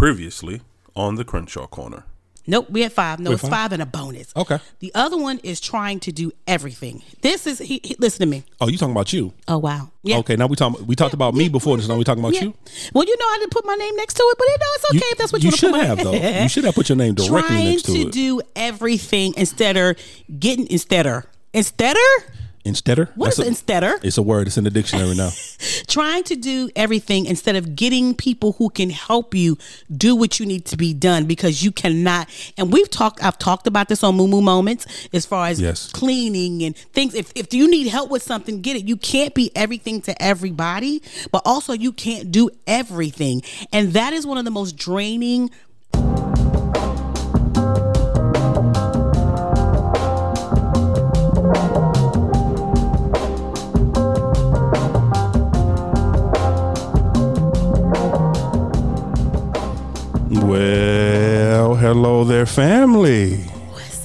Previously on the Crenshaw Corner. Nope, we had five. No, We're it's five? five and a bonus. Okay. The other one is trying to do everything. This is he, he- listen to me. Oh, you talking about you? Oh wow. Yeah. Okay, now we talking. We talked about me before. This now we talking about Yeah. you. Well, you know I didn't put my name next to it, but you know it's okay if that's what you, you want to should put my- have though. You should have put your name directly Trying next to, it. Trying to it. do everything instead of getting instead of instead of Insteader. what is That's it instead of It's a word. It's in the dictionary now. trying to do everything instead of getting people who can help you do what you need to be done because you cannot and we've talked I've talked about this on Moo Moo Moments as far as Yes. cleaning and things if, if you need help with something get it you can't be everything to everybody but also you can't do everything and that is one of the most draining well, hello there, family. what's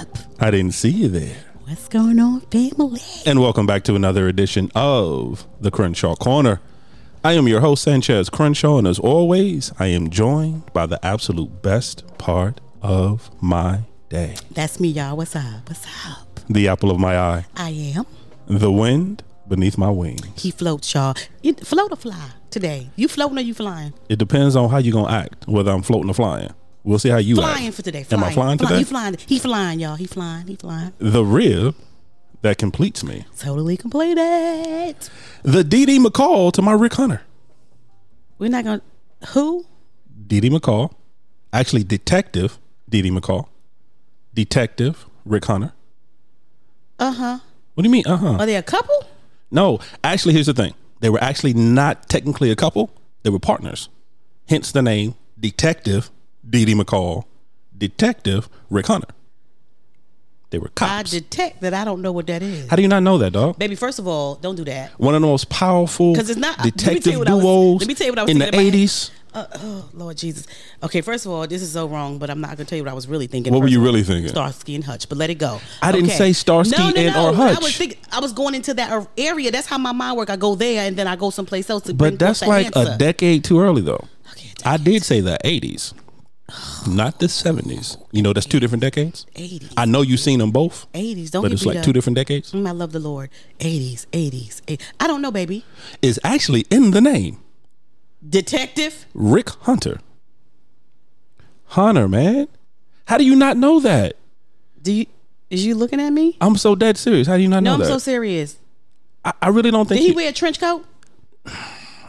up? I didn't see you there. what's going on family? And welcome back to another edition of the Crenshaw Corner. I am your host, Sanchez Crenshaw, and as always, I am joined by the absolute best part of my day. That's me y'all. What's up? What's up? The apple of my eye, I am. The wind beneath my wings. he floats y'all. You, float or fly today you floating or you flying It depends on how you're going to act, whether I'm floating or flying. We'll see how you flying act. for today. Am I flying Fly- today? He flying. He flying, y'all. He flying. He flying. the rib that completes me. Totally completed. The D.D. McCall to my Rick Hunter. We're not gonna. Who? D.D. McCall, actually Detective D.D. McCall, Detective Rick Hunter. Uh huh. What do you mean? Uh huh. Are they a couple? No, actually, here's the thing. They were actually not technically a couple. They were partners. Hence the name Detective D.D. McCall, Detective Rick Hunter. They were cops. I detect that I don't know what that is. How do you not know that, dog? Baby, first of all, don't do that. One of the most powerful 'Cause it's not- let me tell detective you what I was- duos let me tell you what I was in the thinking in my head. 80s. Uh, oh, Lord Jesus. Okay, first of all, this is so wrong, but I'm not gonna tell you what I was really thinking. What were you really thinking? Starsky and Hutch, but let it go. I didn't say Starsky no, no, and no. or I Hutch. was thinking, I was going into that area. That's how my mind work. I go there and then I go someplace else to But that's like answer. a decade too early, though. Okay, I did say the 80s, not the 70s. You know, that's two different decades. 80s. I know you've seen them both, 80s. Don't but it's like up. two different decades. Mm, I love the Lord. 80s, 80s. eh, I don't know, baby. Is actually in the name Detective? Rick Hunter. Hunter, man. How do you not know that? Do you is you looking at me? I'm so dead serious. How do you not No, know I'm that? so serious. I, I really don't think. Did he you- wear a trench coat?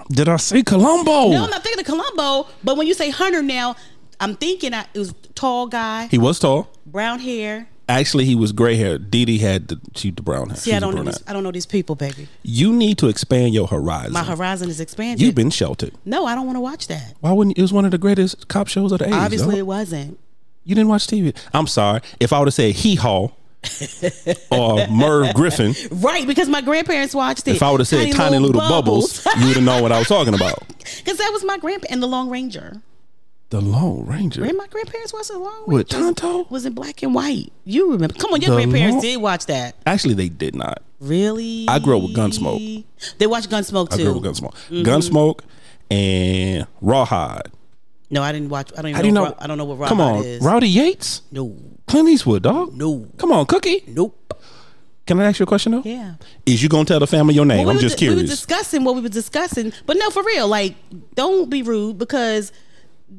did I say Columbo? No, I'm not thinking of Columbo. But when you say Hunter now, I'm thinking I, it was tall guy, He was tall. brown hair. Actually, he was gray hair. Dee Dee had the she the brown hair. See, She's I don't know these, I don't know these people, baby. You need to expand your horizon. My horizon is expanded. You've been sheltered. no, I don't want to watch that. Why wouldn't it was one of the greatest cop shows of the 80s. Obviously, it wasn't. You didn't watch TV. I'm sorry. If I would have said Hee Haw or Merv Griffin, Right, because my grandparents watched it. if I would have said Tiny, Little, Bubbles, you would have known what I was talking about. Because that was my grandpa and the Long Ranger. The Lone Ranger. Remember my grandparents watched the Long Ranger? With Tonto? Was in black and white. You remember. Come on, your The grandparents Long- did watch that. Actually, they did not. Really? I grew up with Gunsmoke. They watched Gunsmoke too. I too. grew up with Gunsmoke. Mm-hmm. Gunsmoke and Rawhide. No, I didn't watch. I don't even How do you know. know? I don't know what Rawhide Come on, is. Rowdy Yates, no, Clint Eastwood, dog. no, Come on, Cookie. nope. Can I ask you a question though? Yeah. Is you gonna tell the family your name? Well, we I'm were just di- We were curious. discussing what we were discussing, but no, for real. Like, don't be rude because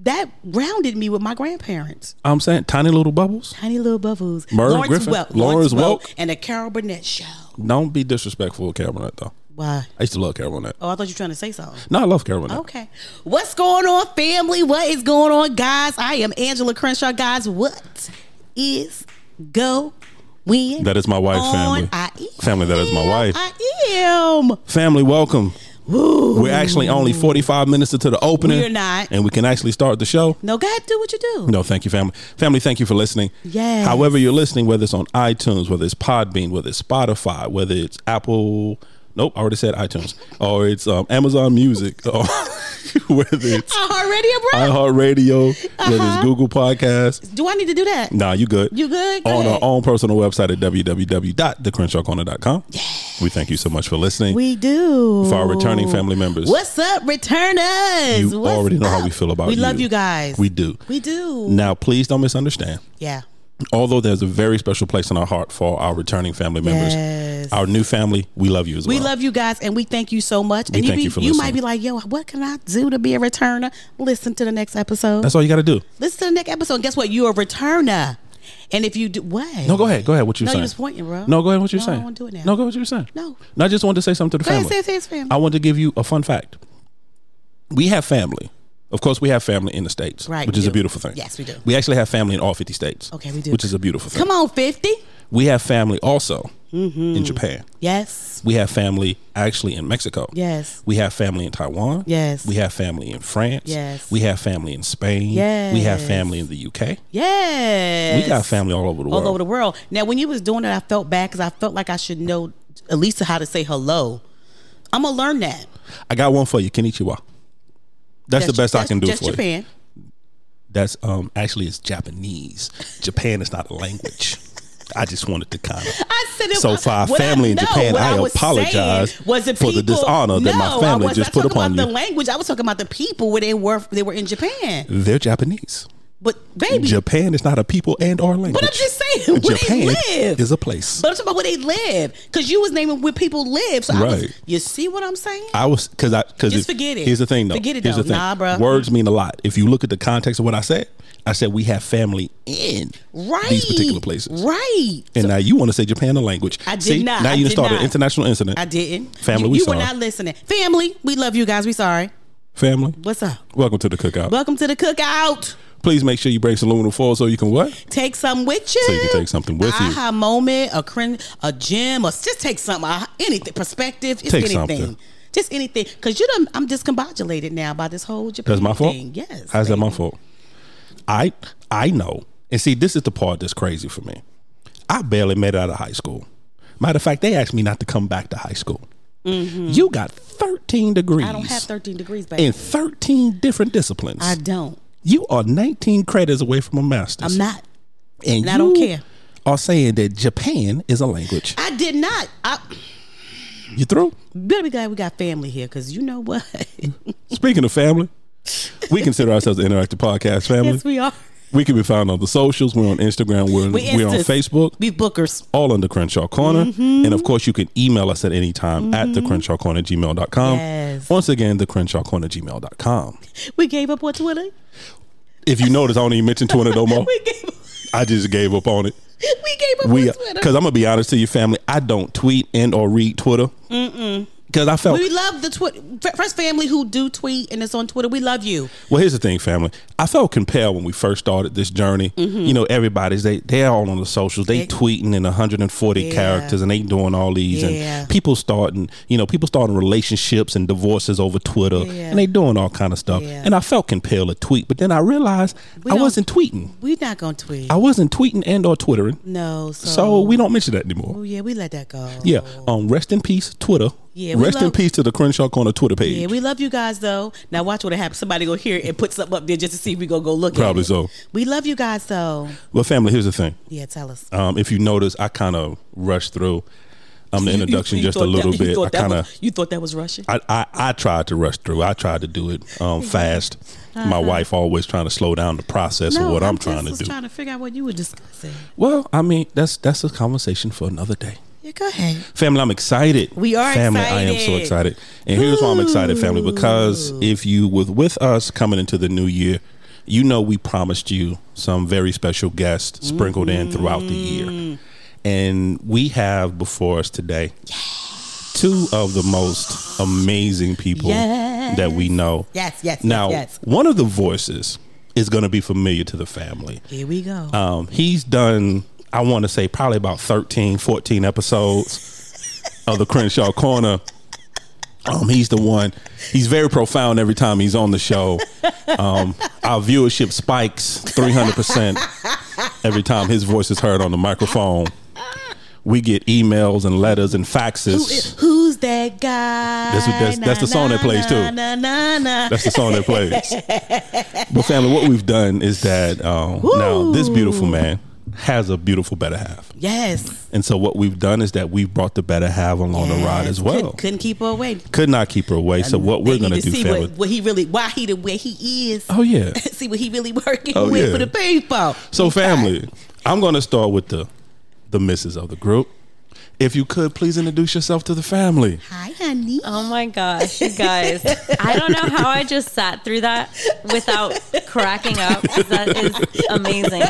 that grounded me with my grandparents. I'm saying tiny little bubbles. Tiny little bubbles. Merv Griffin, Welk, Lawrence Welk, Welk. and the Carol Burnett show. Don't be disrespectful with Carol Burnett though. Why? I used to love Carol Burnett. Oh, I thought you were trying to say something. No, I love Carol Burnett. Okay. What's going on, family? What is going on, guys? I am Angela Crenshaw, guys. What is go win? That is my wife, family. I am. Family, that is my wife. I am. Family, welcome. We're actually only 45 minutes into the opening. We're not. And we can actually start the show. No, go ahead, do what you do. No, thank you, family. Family, thank you for listening. Yeah. However, you're listening, whether it's on iTunes, whether it's Podbean, whether it's Spotify, whether it's Apple. Nope, I already said iTunes. Or it's um, Amazon Music. Or whether it's iHeartRadio, bro. iHeartRadio, whether Uh-huh. it's Google Podcasts. Do I need to do that? Nah, you good. You good? Go on ahead. our own personal website at www.thecrenshawcorner.com. We thank you so much for listening. We do. For our returning family members. What's up, returners? You What's already know how we feel about We love you. you guys. we do. We do. Now, please don't misunderstand. Yeah. Although there's a very special place in our heart for our returning family members, Yes. our new family, we love you as We well. We love you guys, and we thank you so much. We and you, thank be, you for you listening. might be like, "Yo, what can I do to be a returner?" Listen to the next episode. That's all you got to do. Listen to the next episode. And guess what? You're a returner. And if you do what? No, go ahead. Go ahead. What you No, saying? you was pointing, bro. No, go ahead. What you No, I saying? don't wanna do it now. No, go ahead. What you saying? No. No, I just wanted to say something to the Go ahead, family. say it, say it, say it. I want to give you a fun fact. We have family. Of course, we have family in the states, Right, which is a beautiful thing. Yes, we do. We actually have family in all fifty states. Okay, we do. which is a beautiful thing. Come on, fifty. We have family also Mm-hmm. in Japan. Yes. We have family actually in Mexico. Yes. We have family in Taiwan. Yes. We have family in France. Yes. We have family in Spain. Yes. We have family in the UK. Yes. We got family all over the world. all over the world. Now, when you was doing it, I felt bad because I felt like I should know at least how to say hello. I'm gonna learn that. I got one for you, Konnichiwa. That's, the best I can do just for you. Japan. That's um actually it's Japanese. Japan is not a language. I just wanted to kind of I said it. So for our what I- family in no, Japan, I was apologize was the for the people- dishonor that my No, family I was just put talking upon about you. the language. I was talking about the people where they were. They were in Japan. they're Japanese. But baby, Japan is not a people and or language. but I'm just saying where Japan they live. is a place. but I'm talking about where they live because you was naming where people live. So I was, you see what I'm saying? I was because I because Just forget it. Here's the thing though. Forget it, Here's though. the thing. Nah, bruh. Words mean a lot. If you look at the context of what I said, I said we have family in right. these particular places. Right. And now you want to say Japan a language. I did See, not. Now I you started an international incident. I didn't. Family, you, we you were sorry. not listening. Family, we love you guys. We sorry. Family, What's up? welcome to the cookout. Welcome to the cookout. Please make sure you bring some aluminum foil so you can what? Take some with you. So you can take something with you. Aha moment, a crin- a gym, or just take something. Anything, perspective, just Take anything. something. Just anything. Because you done, I'm discombobulated now by this whole Japan That's my fault. thing. Yes. How's that my fault? I I know. And see, this is the part that's crazy for me. I barely made it out of high school. Matter of fact, they asked me not to come back to high school. You got 13 degrees. Mm-hmm. I don't have 13 degrees, baby. in 13 different disciplines. I don't. You are 19 credits away from a master's. I'm not. and, and I don't care. Are saying that Japan is a language. I did not. I You through? better be glad we got family here because you know what? Speaking of family, we consider ourselves an interactive podcast family. yes, we are. We can be found on the socials. We're on Instagram. We're, We we're on Facebook. We bookers. all under Crenshaw Corner. Mm-hmm. And of course, you can email us at any time at the Crenshaw Corner gmail.com. Yes. Once again, the Crenshaw Corner gmail.com. We gave up on Twitter. If you notice, I don't even mention Twitter no more. We gave up. I just gave up on it. We gave up We on Twitter. because I'm gonna be honest to you, family. I don't tweet and or read Twitter because I felt We love the Twitter. First family who do tweet and it's on Twitter. We love you. Well, here's the thing, family. I felt compelled when we first started this journey. You know, everybody's they they're all on the socials. They, Mm-hmm. They- tweeting in 140 Yeah. characters and they doing all these Yeah. and people starting, you know, people starting relationships and divorces over Twitter Yeah. and they doing all kind of stuff. And I felt compelled to tweet, but then I realized We I wasn't tweeting. We're not gonna tweet. I wasn't tweeting and or twittering. no. So, So we don't mention that anymore. Oh yeah, we let that go. Yeah. Um. Rest in peace, Twitter. Yeah, Rest in peace to the Crenshaw Corner Twitter page. Yeah, we love you guys though. Now watch what happens. Somebody go here and put something up there just to see if we go go look. Probably at it. so. We love you guys though. well, family. Here's the thing. Yeah, tell us. Um, if you notice, I kind of rushed through um, the You- you- introduction you just a little that- bit. I kind of, You thought that was Russian? I, I, I tried to rush through. I tried to do it um, fast. My wife always trying to slow down the process of what I'm, just trying to was do. trying to figure out what you were discussing. well, I mean, that's that's a conversation for another day. Go ahead. Family, I'm excited. We are family. I am so excited. excited, and here's why I'm excited, family. Because if you was with us coming into the new year, you know we promised you some very special guests sprinkled in throughout the year, and we have before us today two of the most amazing people Yes. that we know. Yes, yes, Now, yes, yes. one of the voices is going to be familiar to the family. Here we go. Um, he's done, I want to say, probably about 13, 14 episodes of the Crenshaw Corner. Um, he's the one. He's very profound every time he's on the show. Um, our viewership spikes 300% every time his voice is heard on the microphone. We get emails and letters and faxes. Who's that guy? That's that's- that's the song that plays, too. That's the song that plays. but family, what we've done is that um, now this beautiful man has a beautiful better half. Yes. And so what we've done is that we've brought the better half along the ride as well. Couldn't, couldn't keep her away. Could not keep her away. So what we're gonna do, see family. what, what he really, why he the way he is. oh yeah. see what he really working Oh, with yeah. for the people. So family, I'm gonna start with the the misses of the group. If you could please introduce yourself to the family. Hi, honey. Oh my gosh, you guys. I don't know how I just sat through that without cracking up. That is amazing.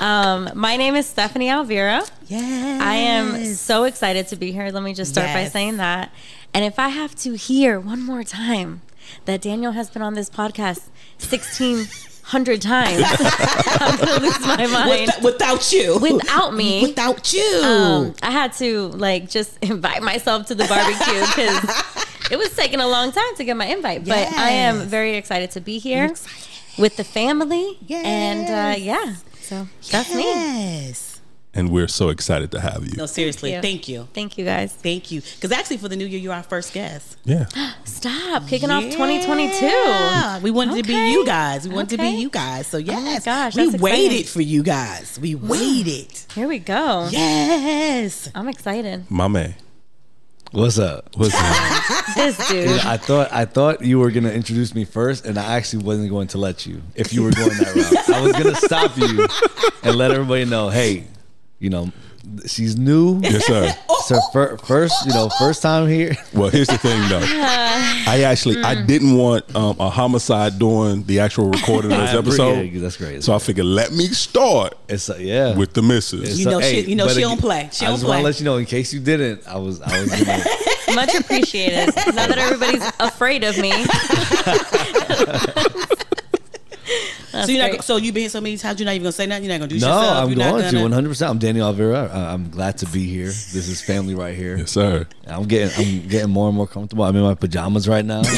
Um, my name is Stephanie Alvira. Yes. I am so excited to be here. Let me just start by saying that. And if I have to hear one more time that Daniel has been on this podcast 1,600 times, I'm to lose my mind. With- without you. Without me. Without you. Um, I had to like just invite myself to the barbecue because it was taking a long time to get my invite. But I am Yes. very excited to be here with the family. And uh, Yes. yeah, so that's me. yes. And we're so excited to have you. No, seriously. you. Thank you. Thank you guys. Thank you. Because actually, for the new year, you're our first guest. Yeah. Stop kicking off 2022. Yeah. We wanted to be Okay. you guys. We wanted to Okay. be you guys. So, oh yes. gosh, we that's waited exciting. for you guys. We waited. Here we go. Yes. I'm excited. My man. What's up? What's up? This dude. I thought I thought you were gonna introduce me first, and I actually wasn't going to let you if you were going that route. I was gonna stop you and let everybody know, hey, you know, she's new. yes, sir. It's her fir- first, you know, first time here. Well, here's the thing, though. I actually I Mm. didn't want um, a homicide during the actual recording of this I agree. episode. Yeah, that's great. So I figured let me start It's uh, yeah. with the misses. You know she- you know but she again, don't play. She I don't just want play. to let you know in case you didn't. I was I was gonna, Much appreciated. Now that everybody's afraid of me. So you're not. great. go- So you been so many times. You're not even gonna say nothing. You're not gonna do no. yourself. I'm You're not going to gonna- 100. percent I'm Daniel Alvira. I- I'm glad to be here. This is family right here. Yes, sir. I'm getting I'm getting more and more comfortable. I'm in my pajamas right now.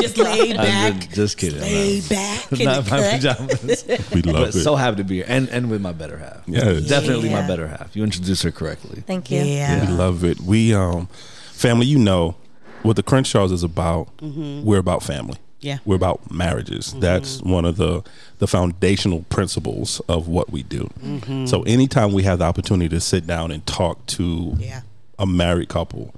Just laid I'm back. just, just kidding. I'm Lay not- back in not my pajamas. We love but it. so happy to be here, and and with my better half. Yes. definitely Yeah. my better half. You introduced her correctly. Thank you. Yeah. We love it. We um family, you know what the Crenshaws is about. We're about family. Mm-hmm. Yeah. Mm-hmm. We're about marriages. That's one of the the foundational principles of what we do. Mm-hmm. So anytime we have the opportunity to sit down and talk to Yeah. a married couple,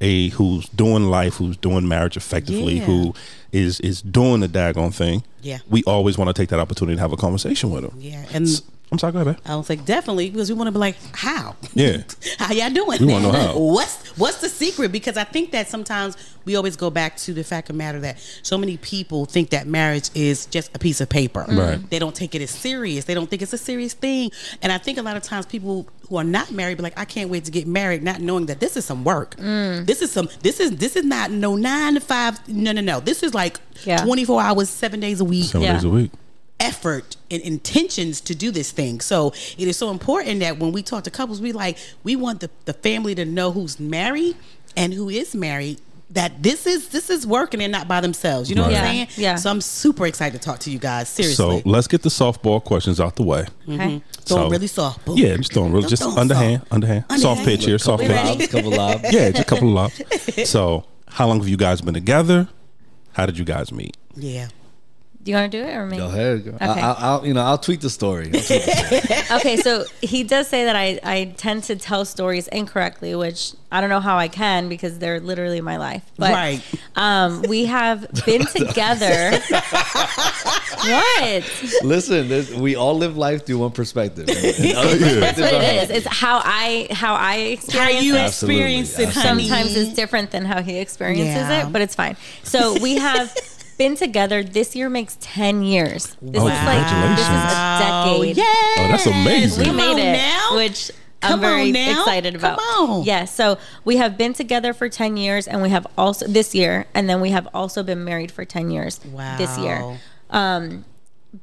a who's doing life, who's doing marriage effectively, Yeah. who is is doing the daggone thing. Yeah. We always want to take that opportunity to have a conversation with them. Yeah. And I'm sorry, go ahead, babe. I was like, definitely, because we want to be like, how? Yeah. how y'all doing? We wanna know how. What's what's the secret? Because I think that sometimes we always go back to the fact of matter that so many people think that marriage is just a piece of paper. Mm-hmm. Right. They don't take it as serious. They don't think it's a serious thing. And I think a lot of times people who are not married be like, I can't wait to get married, not knowing that this is some work. Mm. This is some. This is this is not no nine to five. No, no, no. This is like Yeah. twenty four hours, seven days a week Seven Yeah. days a week. Effort and intentions to do this thing. So it is so important that when we talk to couples, we like we want the, the family to know who's married and who is married that this is this is working and not by themselves. You know what I'm saying? yeah. So I'm super excited to talk to you guys. Seriously. So let's get the softball questions out the way. Mm-hmm. Okay. Throwing so- really soft. Boom. Yeah, just throwing real, just throw 'em underhand, soft. underhand, Underhand. soft pitch here, soft We pitch. ready? Lobs, couple lobs. Yeah, just a couple of lobs. So, how long have you guys been together? How did you guys meet? Yeah. Do you want to do it or me? Go ahead. Girl. Okay. I, I'll, I'll, you know, I'll tweet the story. Tweet the story. okay, so he does say that I, I tend to tell stories incorrectly, which I don't know how I can because they're literally my life. But Right. um, we have been together. what? Listen, this, we all live life through one perspective. That's what are it hard. is. It's how I how I How experience you it. Absolutely, experience it, honey. Sometimes it's different than how he experiences Yeah. it, but it's fine. So we have been together. This year makes ten years. This Oh, is like this is a decade. Yeah. Oh, that's amazing. we Come made on it, now. which I'm very on now. excited Come about. on. Yeah, so we have been together for 10 years and we have also this year and then we have also been married for 10 years wow. this year. Um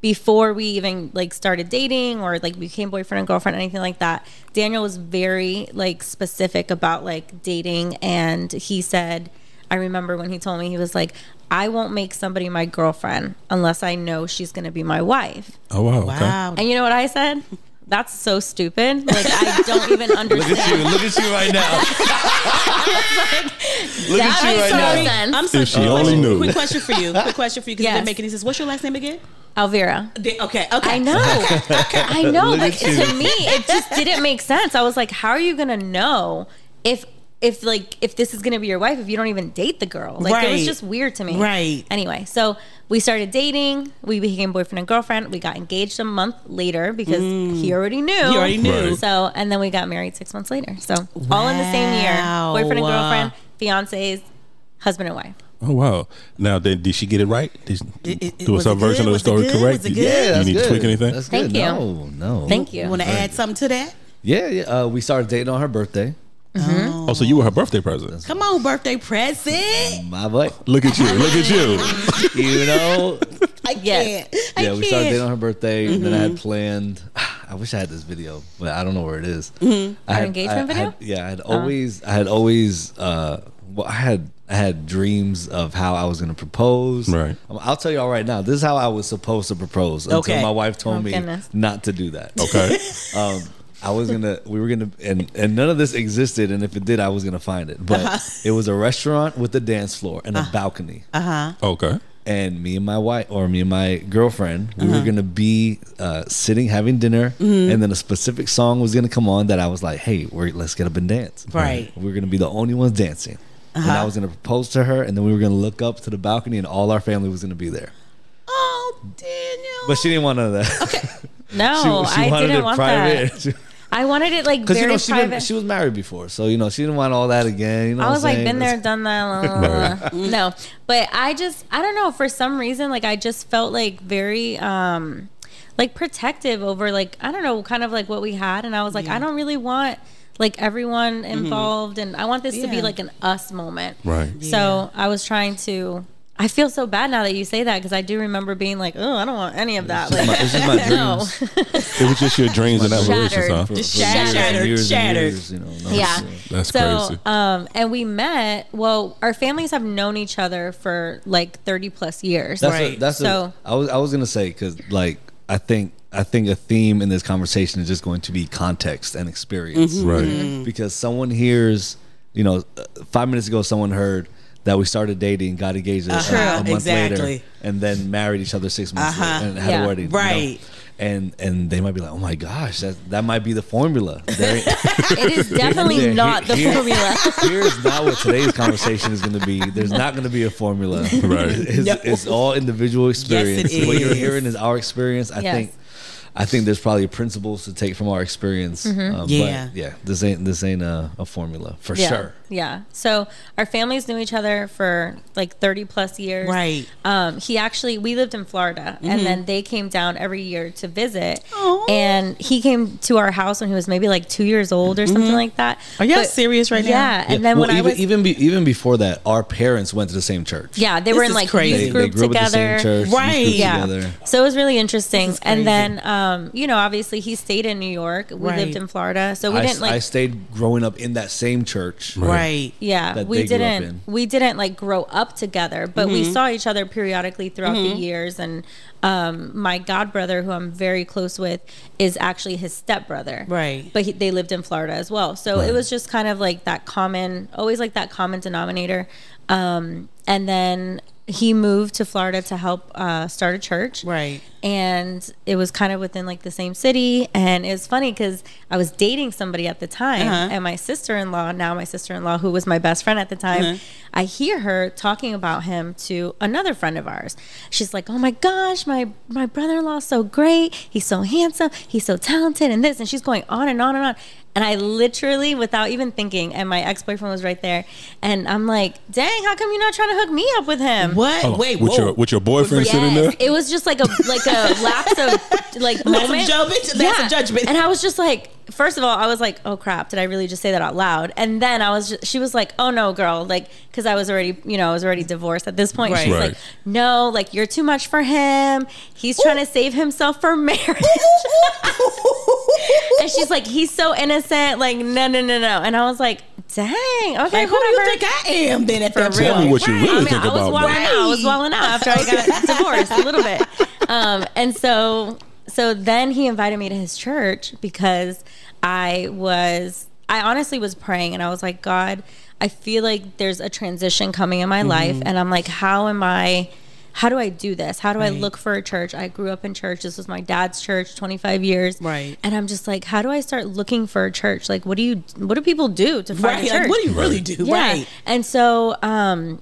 before we even like started dating or like became boyfriend and girlfriend anything like that daniel was very like specific about like dating and he said i remember when he told me he was like i won't make somebody my girlfriend unless i know she's going to be my wife Oh wow, okay. Wow. and you know what i said That's so stupid. Like I don't even understand. Look understand. at you. Look at you right now. Look That at you right so now. sense. I'm sorry. If she quick only question- knew. Quick question for you. Quick question for you because Yes. you've been making these. What's your last name again? Alvira. The- Okay. Okay. I know. Okay. I know, Look but to me, it just didn't make sense. I was like, how are you gonna know if if like if this is gonna be your wife if you don't even date the girl? Like it was just weird to me. Right. Anyway, so we started dating. We became boyfriend and girlfriend. We got engaged a month later because he already knew. He already knew. Right. So and then we got married six months later. So all in the same year. Wow. Boyfriend and girlfriend, fiancés, husband and wife. Oh wow! Now, then, did she get it right? Did, It- it- was was her it version good? of the Was it story good? correct? Was it You- good? Yeah, you need good. to tweak anything? That's Thank good. you. No, no. Thank you. You want to add something to that? Yeah, yeah. Uh, we started dating on her birthday. Oh, so you were her birthday present? Come on, birthday present. My boy. Look at you! Look at you! You know. I can't. I yeah, we started dating can't. on her birthday, and then I Mm-hmm. had planned. I wish I had this video, but I don't know where it is. Mm-hmm. I had, engagement I- I video? had- yeah, I had always, I had always, uh, well, I had, I had dreams of how I was going to propose. Right. Um, I'll tell y'all right now. This is how I was supposed to propose until Okay. my wife told Oh, me goodness. not to do that. Okay. Um, I was gonna, we were gonna, and and none of this existed, and if it did, I was gonna find it. But Uh-huh. it was a restaurant with a dance floor and a balcony Uh huh. Okay. and me and my wife or me and my girlfriend we Uh-huh. were gonna be uh, sitting having dinner Mm-hmm. and then a specific song was gonna come on that i was like hey we're, let's get up and dance Right. Uh-huh. we are gonna be the only ones dancing and i was gonna propose to her and then we were gonna look up to the balcony and all our family was gonna be there Oh, Daniel. but she didn't want none of that Okay. No, she, she I wanted didn't it want private that. I wanted it like because very you know she, private. been, she was married before so you know she didn't want all that again you know I what was I'm like, saying? been there, done that. la, la, la. no, but I just, I don't know. For some reason, like I just felt like very, um, like protective over like I don't know, kind of like what we had, and I was like, I don't really want like everyone involved, and I want this to be like an us moment. Right. So I was trying to. I feel so bad now that you say that because I do remember being like, oh, I don't want any of that. Like, my- it's just my no. dreams. It was just your dreams and aspirations, Shattered. huh? for- Just for years and shattered, years and shattered. years, you know, no, Yeah. That's so, crazy. um, and we met. Well, our families have known each other for like thirty plus years. That's Right. a, that's So- a, I was I was gonna say because like I think I think a theme in this conversation is just going to be context and experience, Right. Mm-hmm. Because someone hears, you know, uh, five minutes ago someone heard that we started dating, got engaged a, a- Uh-huh, a month exactly. later, and then married each other six months Uh-huh. later and had Yeah. a wedding, you know? Right. And and they might be like, oh my gosh, that that might be the formula. There It is definitely Here- not the here- formula. Here's not what today's conversation is going to be. There's not going to be a formula. Right. It's, No. it's all individual experience. it what you're hearing is our experience. I Yes. think. I think there's probably principles to take from our experience. Mm-hmm. Um, Yeah. But yeah. This ain't this ain't a, a formula for yeah. sure. Yeah. So our families knew each other for like 30 plus years. Right. Um, he actually, we lived in Florida and then they came down every year to visit. Aw. And he came to our house when he was maybe like two years old or something like that. Are y'all But- serious right now? Yeah. And then well, when even I was, even be, even before that, our parents went to the same church. yeah, they This were in like crazy. youth They, they group grew up the together. same church. youth Right. group Yeah. Together. So it was really interesting. This is crazy. And then, um, you know, obviously he stayed in New York. We Right. lived in Florida. So we I, didn't like I stayed growing up in that same church. Right. Yeah, that we they grew up didn't. in. We didn't like grow up together, but we Mm-hmm. saw each other periodically throughout the years. And um, my god brother, who I'm very close with, is actually his stepbrother. Right. But he, they lived in Florida as well, so it was just kind of like that common, always like that common denominator. Um, and then he moved to Florida to help uh, start a church Right. and it was kind of within like the same city and it was funny because i was dating somebody at the time Uh-huh. and my sister-in-law now my sister-in-law who was my best friend at the time Uh-huh. i hear her talking about him to another friend of ours she's like oh my gosh my my brother-in-law's so great he's so handsome he's so talented and this and she's going on and on and on and I literally, without even thinking, and my ex boyfriend was right there, and I'm like, "Dang, how come you're not trying to hook me up with him?" What? Oh, Wait, with whoa. your with your boyfriend sitting there. it was just like a like a lapse of like Lapse of moment. judgment? Lapse of judgment. And I was just like, first of all, I was like, oh crap, did I really just say that out loud? And then I was, just, she was like, oh no, girl, like because I was already, you know, I was already divorced at this point. Right. She's Right. like, no, like you're too much for him. He's trying to save himself for marriage. and she's like, he's so innocent. Like no, no, no, no. And I was like, dang, okay, Like, who do you think I am then at that Tell point? me what you really I mean, think I was about walling out. I was walling out after I got divorced a little bit. Um, and so so then he invited me to his church because I was I honestly was praying and I was like, God, I feel like there's a transition coming in my life Mm-hmm. and I'm like, how am I how do I do this? How do I look for a church? I grew up in church. This was my dad's church, 25 years. Right. And I'm just like, how do I start looking for a church? Like, what do you, what do people do to find Right. a church? Like, what do you really do? Yeah. Right. And so um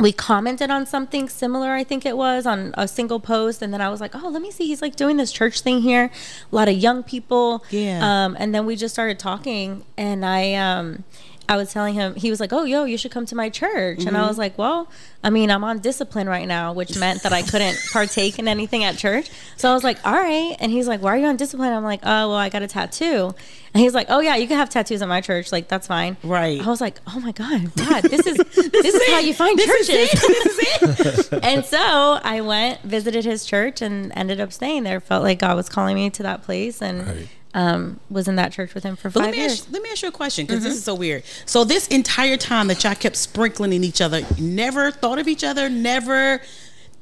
we commented on something similar, I think it was, on a single post. And then I was like, oh, let me see. He's like doing this church thing here. A lot of young people. Yeah. Um, and then we just started talking. And I, um, I was telling him, he was like, oh, yo, you should come to my church. And I Mm-hmm. was like, well, I mean, I'm on discipline right now, which meant that I couldn't partake in anything at church. So I was like, all right. And he's like, why are you on discipline? I'm like, oh, well, I got a tattoo. And he's like, oh, yeah, you can have tattoos at my church. Like, that's fine. Right. I was like, oh my God, God, this is, this is how you find This is churches it. This is it. and so I went, visited his church, and ended up staying there. Felt like God was calling me to that place, and Right. Um, was in that church with him for But five let me, years. ask, let me ask you a question because this is so weird. So this entire time that y'all kept sprinkling in each other, never thought of each other, never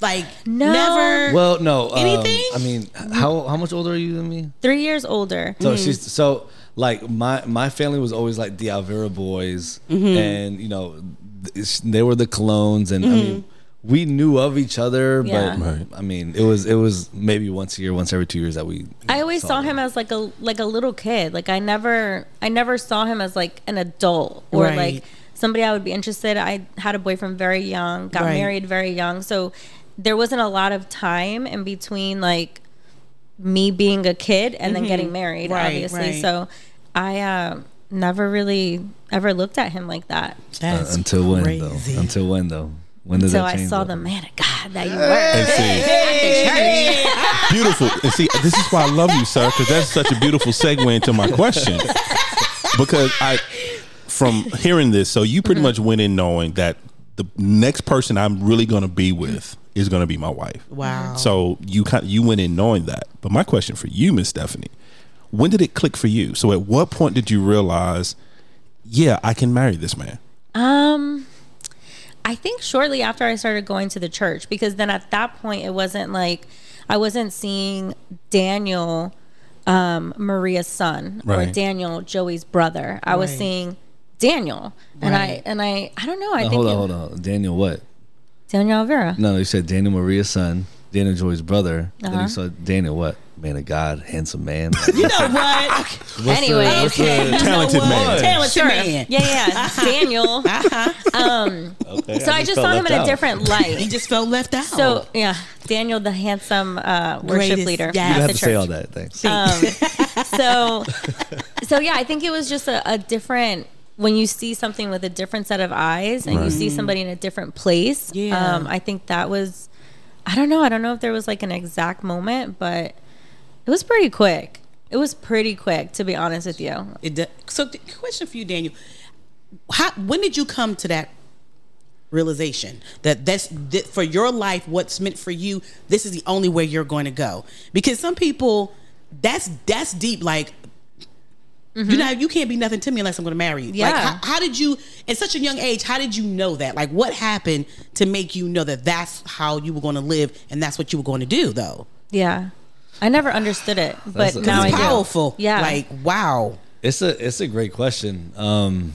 like No. never. Well, no. um, Anything? I mean, how how much older are you than me? Three years older. So she's so like my my family was always like the Alvira boys, and you know they were the clones, and I mean we knew of each other, Yeah. but Right. I mean it was it was maybe once a year, once every two years that we. I always saw him as like a like a little kid. Like I never I never saw him as like an adult or Right. like somebody I would be interested. I had a boyfriend very young, got Right. married very young, so there wasn't a lot of time in between like me being a kid and then getting married, Right, obviously. right. So I uh, never really ever looked at him like that That's Uh, until when though? Until when though? When did until that I saw though? the man of God that you And were. see, beautiful. And see, this is why I love you, sir, because that's such a beautiful segue into my question. Because I, from hearing this, so you pretty much went in knowing that the next person I'm really going to be with is going to be my wife. Wow. So you kind you went in knowing that. But my question for you, Miss Stephanie, when did it click for you? So at what point did you realize, yeah, I can marry this man? Um, I think shortly after I started going to the church, because then at that point it wasn't like I wasn't seeing Daniel, um, Maria's son, or Daniel, Joey's brother. I was seeing Daniel, and I and I I don't know. I No, think hold on, it- hold on. Daniel, what? Daniel Alvira. No, no, you said Daniel Maria's son, Daniel Joey's brother. Then Uh-huh. you saw Daniel, what? Man of God, handsome man. You know what? Anyway, okay. the, You know Talented what? man. Talented Sure. man. Yeah, yeah, Daniel. Um, okay, so I just felt saw him left in a different light. He just felt left out. So yeah, Daniel, the handsome uh, worship Greatest- leader. yeah. You at have the to say all that. Thanks. Um, so, so yeah, I think it was just a, a different when you see something with a different set of eyes and you see somebody in a different place. Yeah. Um, I think that was, I don't know, I don't know if there was like an exact moment, but it was pretty quick. It was pretty quick, to be honest with you. It do- so, the question for you, Daniel: How when did you come to that realization that that's that for your life? What's meant for you? This is the only way you're going to go. Because some people, that's that's deep. Like, you mm-hmm. know, you can't be nothing to me unless I'm going to marry you. Like, Yeah. how, how did you, at such a young age, how did you know that? Like, what happened to make you know that that's how you were going to live and that's what you were going to do? Though, Yeah. I never understood it, but That's- now I it's do. powerful. Yeah. like wow. It's a it's a great question. Um,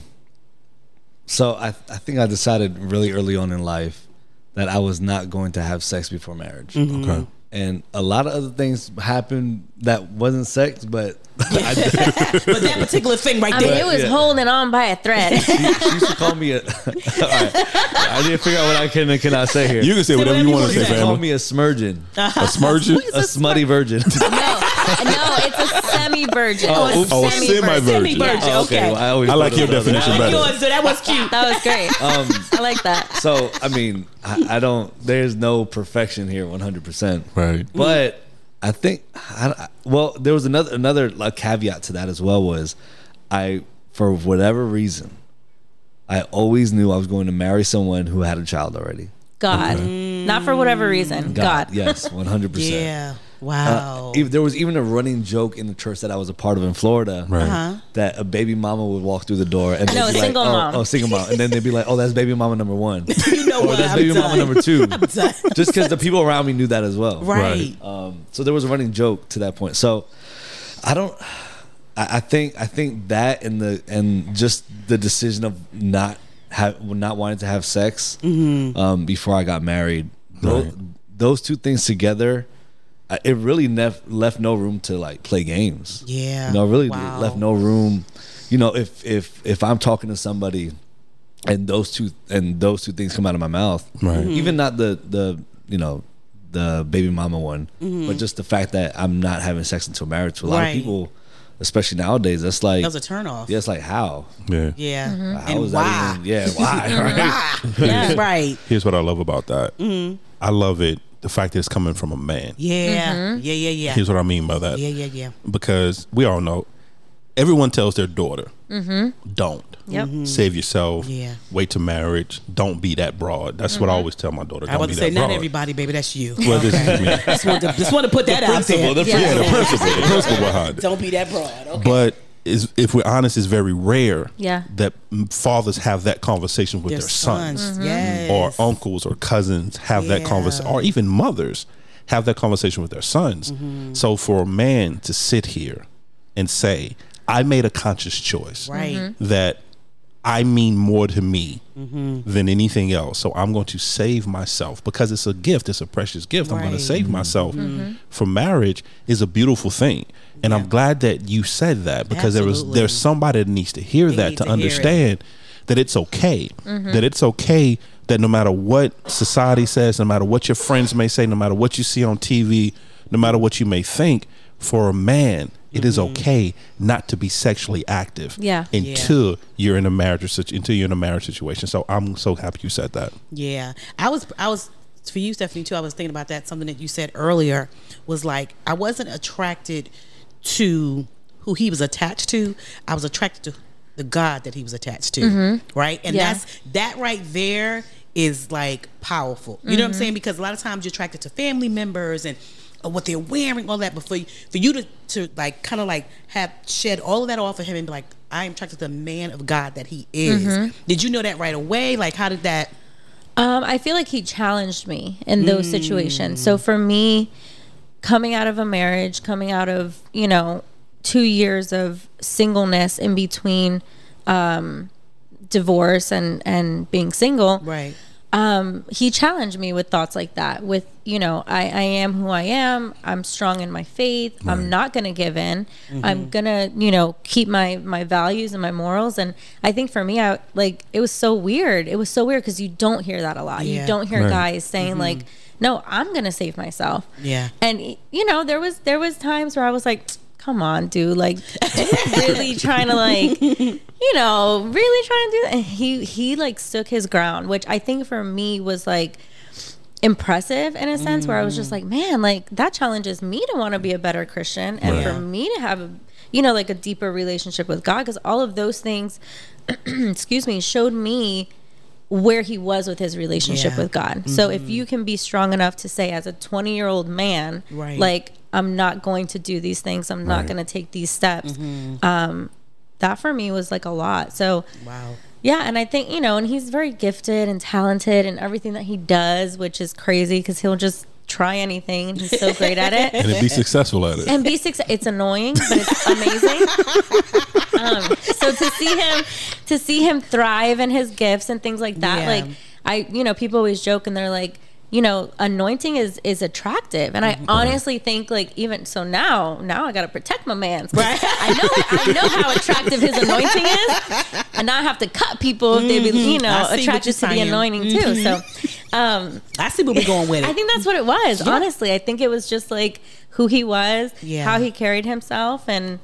so I I think I decided really early on in life that I was not going to have sex before marriage. Mm-hmm. Okay. And a lot of other things happened that wasn't sex, but I, But that particular thing right I mean, there. it was Yeah. holding on by a thread. she, she used to call me a. all right. I need to figure out what I can and cannot say here. You can say whatever you want to She say, used to call family. me a smurgeon, A smurgeon? a smutty virgin. no, no, it's a semi-virgin. Oh, oops. Oh, a semi-virgin. Semi-virgin. Yeah. Okay. well, I, always I like thought it your was other- definition better. Yours, so that was cute. That was great. Um, I like that. so I mean, I, I don't. There's no perfection here, 100. percent Right. But I think, I, I- well, there was another another like, caveat to that as well. Was I for whatever reason, I always knew I was going to marry someone who had a child already. God, not for whatever reason. God. yes, 100. percent Yeah. Wow. Uh, even- there was even a running joke in the church that I was a part of in Florida. Right. Uh-huh. That a baby mama would walk through the door and No, they'd be single like, mom. Oh, oh, single mom, and then they'd be like, "Oh, that's baby mama number one." you know or what? that's I'm baby done. mama number two. Just because the people around me knew that as well. Right. Um, so there was a running joke to that point. So I don't. I, I think I think that and the and just the decision of not have not wanting to have sex Mm-hmm. um, before I got married. Those, those two things together, I- it really left left no room to like play games. Yeah. You know, really Wow. left no room. You know, if if if I'm talking to somebody and those two and those two things come out of my mouth, Right. Mm-hmm. Mhm. even not the the you know the baby mama one, but just the fact that I'm not having sex until marriage. To a lot Mm-hmm. Right. of people, especially nowadays, that's like That was a turnoff. yeah, it's like how Yeah. Yeah. how And is why? that even? Yeah, why? Right? Yeah. right. Here's what I love about that. Mm-hmm. I love it. The fact that it's coming from a man. Yeah. Mm-hmm. Yeah. Yeah. Yeah. Here's what I mean by that. Yeah. Yeah. Yeah. Because we all know, everyone tells their daughter, mm-hmm. don't. Yep. Mm-hmm. Save yourself. Mm-hmm. Yeah. Wait to marriage. Don't be that broad. That's what I always tell my daughter. I Don't want be to say that not broad. everybody, baby. That's you. Well, this is me. just, want to, just want to put that out there. The, Yeah. yeah, the principle. The principle behind it. Don't be that broad. Okay. But is, if we're honest, it's very rare Yeah. that fathers have that conversation with Their their, sons, Yes. or uncles or cousins have that Yeah. conversation, or even mothers have that conversation with their sons. Mm-hmm. So for a man to sit here and say, "I made a conscious choice Right. Mm-hmm. that I mean more to me Mm-hmm. than anything else. So I'm going to save myself because it's a gift. It's a precious gift. I'm going to save Mm-hmm. myself for marriage is a beautiful thing. And I'm glad that you said that because there was there's somebody that needs to hear They that to to understand that it's okay. Mm-hmm. That it's okay that no matter what society says, no matter what your friends may say, no matter what you see on TV, no matter what you may think, for a man, it is okay not to be sexually active Yeah. until you're in a marriage until you're in a marriage situation. So I'm so happy you said that. Yeah, I was. I was for you, Stephanie. Too. I was thinking about that. Something that you said earlier was like I wasn't attracted to who he was attached to. I was attracted to the God that he was attached to. Right, and Yeah. that's that right there is like powerful. You know what I'm saying? Because a lot of times you're attracted to family members and. uh, What they're wearing, all that, but for, for you to, to like kind of like have shed all of that off of him and be like, I am attracted to the man of God that he is. Did you know that right away? Like, how did that? Um, I feel like he challenged me in those situations. So for me, coming out of a marriage, coming out of you know two years of singleness in between um, divorce and and being single, Right. um, he challenged me with thoughts like that. With you know, I, I am who I am. I'm strong in my faith. I'm not gonna give in. Mm-hmm. I'm gonna you know keep my my values and my morals. And I think for me, I like it was so weird. It was so weird because you don't hear that a lot. Yeah. You don't hear Right. guys saying like, "No, I'm gonna save myself." Yeah. And you know, there was there was times where I was like, "Come on, dude! Like, really trying to like, you know, really trying to do that." And he he like stood his ground, which I think for me was like impressive in a sense, where I was just mm. like, "Man, like that challenges me to want to be a better Christian, and Right. for me to have a, you know, like a deeper relationship with God, because all of those things, excuse me, showed me." Where he was with his relationship Yeah. with God. So if you can be strong enough to say as a 20 year old man, Right. like I'm not going to do these things, I'm not Right. going to take these steps. Um, that for me was like a lot. So Wow. yeah, and I think you know, and he's very gifted and talented in everything that he does, which is crazy because he'll just try anything and he's so great at it. And be successful at it. and be success. It's annoying, but it's amazing. um, so to see him, to see him thrive in his gifts and things like that, Yeah. like I, you know, people always joke and they're like, you know, anointing is is attractive, and I mm-hmm. honestly think like even so now, now I got to protect my man. Right. I know, I know how attractive his anointing is, and now I have to cut people if they be, mm-hmm. you know, I attracted you're to the saying. anointing too. Mm-hmm. So, um, I see where we're going with it. I think that's what it was. Honestly, I think it was just like who he was, Yeah. how he carried himself, and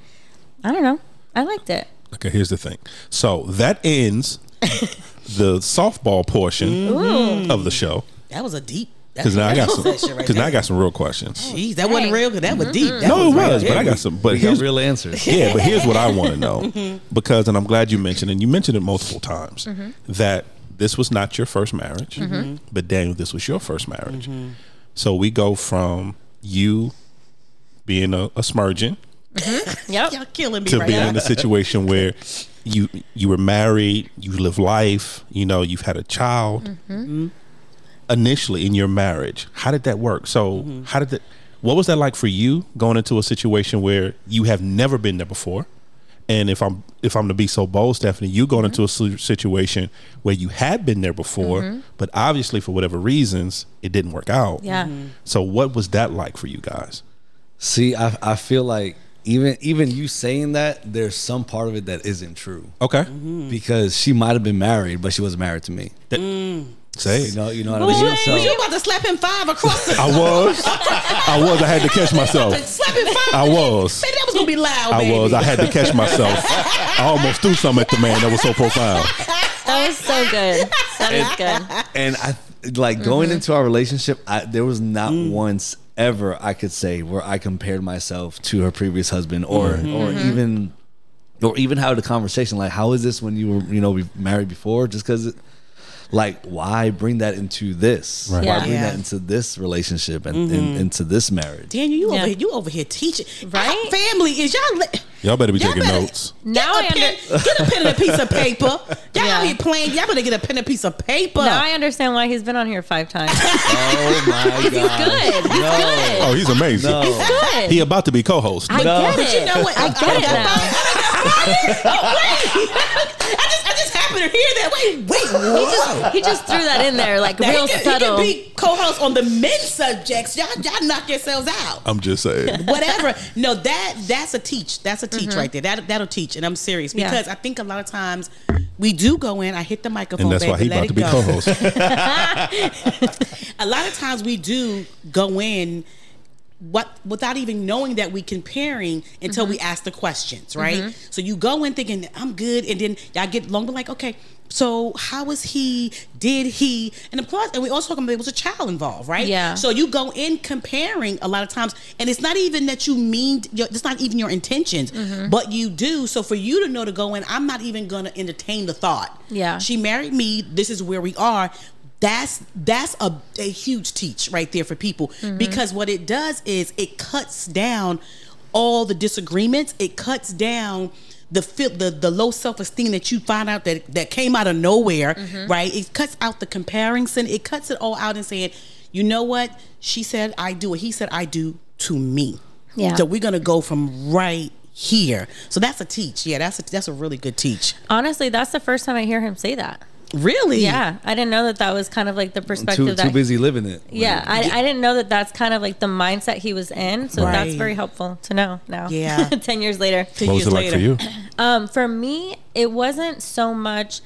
I don't know. I liked it. Okay, here's the thing. So that ends the softball portion of the show. That was a deep. Because now I got some. Because Because now I got some real questions. Oh, Jeez, that wasn't real. Cause that was mm-hmm. deep. That No, it real. was, but I got some. But We got here's real answers. yeah, but here's what I want to know mm-hmm. because, and I'm glad you mentioned, and you mentioned it multiple times mm-hmm. that this was not your first marriage, but Daniel, this was your first marriage. So we go from you being a, a smurgeon Yep. Y'all killing me to right being now. in a situation where you you were married, you live life, you know, you've had a child. Mm-hmm. Initially in your marriage, how did that work? So, Mm-hmm. how did that? What was that like for you going into a situation where you have never been there before? And if I'm if I'm to be so bold, Stephanie, you going into a situation where you had been there before, but obviously for whatever reasons it didn't work out. Yeah. Mm-hmm. So, what was that like for you guys? See, I I feel like even even you saying that, there's some part of it that isn't true Okay, Mm-hmm. because she might have been married, but she wasn't married to me. Say You know, you know what Was I you, mean. So was you about to slap him five across the I was, I was. I had to catch myself. slap him five? I was. Baby, that was gonna be loud. I baby. was. I had to catch myself. I almost threw something at the man. That was so profound. That was so good. That is good. and I like going Mm-hmm. into our relationship. I, there was not Mm. once ever I could say where I compared myself to her previous husband, or Mm-hmm. or even or even had a conversation like, "How is this when you were you know we married before?" Just because. Like, why bring that into this? Right. Why bring Yeah. that into this relationship and, Mm-hmm. and into this marriage? Daniel, you Yeah. over here, you over here teaching. Right? Our family is y'all. Li- Y'all better be Y'all taking better- notes. Now get, I a pen, under- get a pen and a piece of paper. Y'all Yeah. out here playing. Y'all better get a pen and a piece of paper. Now I understand why he's been on here five times. Oh my god! Good. He's No. good. Oh, he's amazing. No. Good. He about to be co-host. I No. get But it. you know what? I get it now. oh, wait. I just, I just happened to hear that. Wait, wait. He just, he just threw that in there, like Now, real he, can, he can be co-host on the men's subjects. Y'all, y'all knock yourselves out. I'm just saying. Whatever. No, that that's a teach. That's a teach right there. That that'll teach. And I'm serious Mm-hmm. Yeah. because I think a lot of times we do go in. I hit the microphone, And that's baby, why he let about to be go. co-host. a lot of times we do go in what without even knowing that we comparing until we ask the questions, right? Mm-hmm. So you go in thinking I'm good, and then y'all get long, but like, okay, so how was he? Did he? And of course, and we also talking about there was a child involved, right? Yeah. So you go in comparing a lot of times, and it's not even that you mean it's not even your intentions, mm-hmm. but you do. So for you to know to go in, I'm not even gonna entertain the thought. Yeah. She married me. This is where we are. That's that's a, a huge teach right there for people mm-hmm. because what it does is it cuts down all the disagreements. It cuts down the the, the low self esteem that you find out that that came out of nowhere, mm-hmm. right? It cuts out the comparison. It cuts it all out and saying, you know what? She said I do, or he said I do to me. Yeah. So we're gonna go from right here. So that's a teach. Yeah, that's a that's a really good teach. Honestly, that's the first time I hear him say that. Really? Yeah, I didn't know that that was kind of like the perspective Too that. too busy living it. Yeah, I, I didn't know that that's kind of like the mindset he was in. So that's very helpful to know now. Yeah. ten years later. Ten What was years it like for you? Um, for me, it wasn't so much.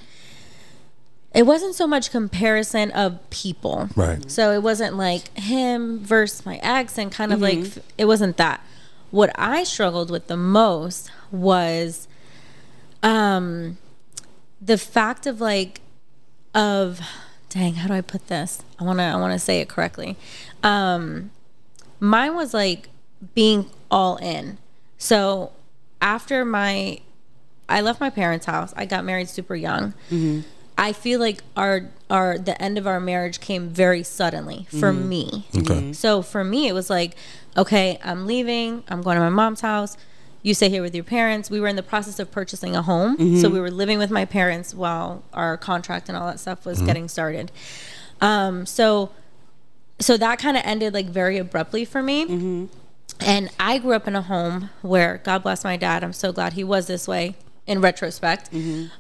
It wasn't so much comparison of people. Right. So it wasn't like him versus my ex and kind of like it wasn't that. What I struggled with the most was um the fact of like of dang, how do I put this? I want to I want to say it correctly. Um mine was like being all in. So after my I left my parents' house. I got married super young. Mm-hmm. I feel like our our the end of our marriage came very suddenly for mm-hmm. me. Okay. Mm-hmm. So for me, it was like, okay, I'm leaving. I'm going to my mom's house. You stay here with your parents. We were in the process of purchasing a home, so mm-hmm. we were living with my parents while our contract and all that stuff was mm-hmm. getting started. Um, so, so that kind of ended like very abruptly for me. Mm-hmm. And I grew up in a home where, God bless my dad, I'm so glad he was this way in retrospect.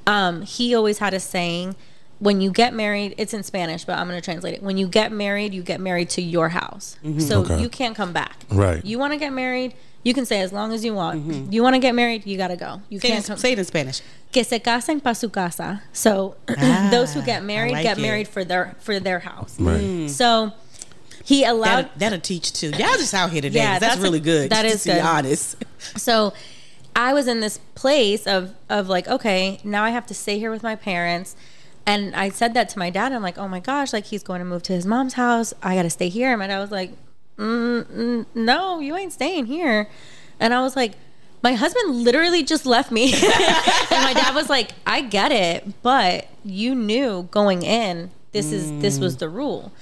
Um, he always had a saying, when you get married, it's in Spanish, but I'm going to translate it. When you get married, you get married to your house. So Okay. you can't come back. Right. You want to get married, you can stay as long as you want. You want to get married, you got to go. You Say, can't come. say it in Spanish. Que se casen pa su casa. So those who get married Ah, like get it. married for their for their house. Right. So he allowed That, that'll teach too. Y'all just out here today. Yeah, 'cause that's, that's a- really good. That is just is to be good. honest. so I was in this place of of like, okay, now I have to stay here with my parents. And I said that to my dad. I'm like, oh my gosh, like he's going to move to his mom's house. I got to stay here. And my dad was like, mm, mm, no, you ain't staying here. And I was like, my husband literally just left me. and my dad was like, I get it, but you knew going in this is this was the rule.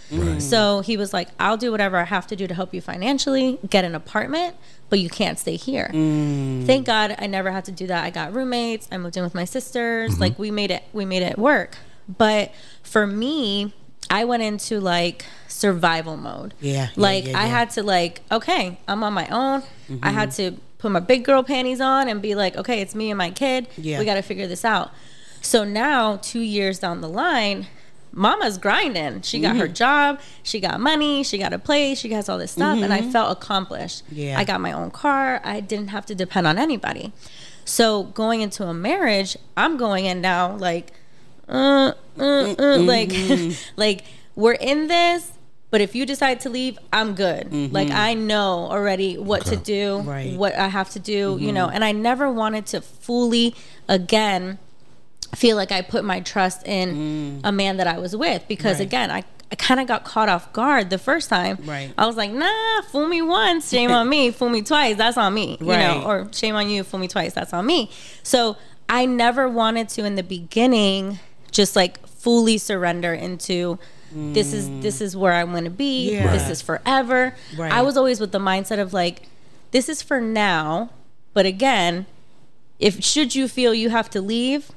So he was like, I'll do whatever I have to do to help you financially, get an apartment, but you can't stay here. Thank God I never had to do that. I got roommates. I moved in with my sisters. Like we made it we made it work. But for me, I went into like survival mode. Yeah, yeah, Like yeah, I had to like, okay, I'm on my own. I had to put my big girl panties on and be like, okay, it's me and my kid. Yeah. We got to figure this out. So now, two years down the line, Mama's grinding. She got her Mm-hmm. job. She got money. She got a place. She has all this stuff, and I felt accomplished. Mm-hmm. Yeah. I got my own car. I didn't have to depend on anybody. So going into a marriage, I'm going in now like, uh, uh, uh, Mm-hmm. like, like we're in this. But if you decide to leave, I'm good. Like I know already what to do, Mm-hmm. Right. Mm-hmm. what I have to do, you know. And I never wanted to fully, again, feel like I put my trust in a man that I was with because Mm. Right. again, I, I kind of got caught off guard the first time. Right. I was like, nah, fool me once, shame on me. Fool me twice, that's on me. You Right. know, or shame on you, fool me twice, that's on me. So I never wanted to in the beginning just like fully surrender into this is mm. this is where I'm gonna be. Yeah. This is forever. Right. I was always with the mindset of like, this is for now, but again, if should you feel you have to leave,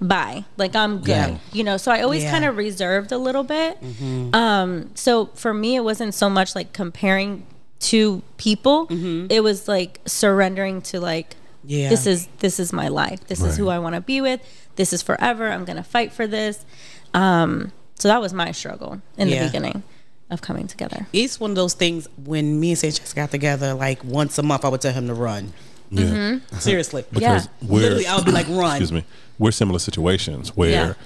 bye. Like I'm good. Yeah. You know, so I always Yeah. kind of reserved a little bit. Mm-hmm. Um, so for me it wasn't so much like comparing to people. Mm-hmm. It was like surrendering to like Yeah. this is this is my life. This is who I want to be with. This is forever. I'm going to fight for this. Um, so that was my struggle in Yeah. the beginning of coming together. It's one of those things when me and Sanchez got together, like once a month, I would tell him to run. Yeah. Mm-hmm. Seriously. Because Yeah. we're Literally, I would be like, run. Excuse me. We're similar situations where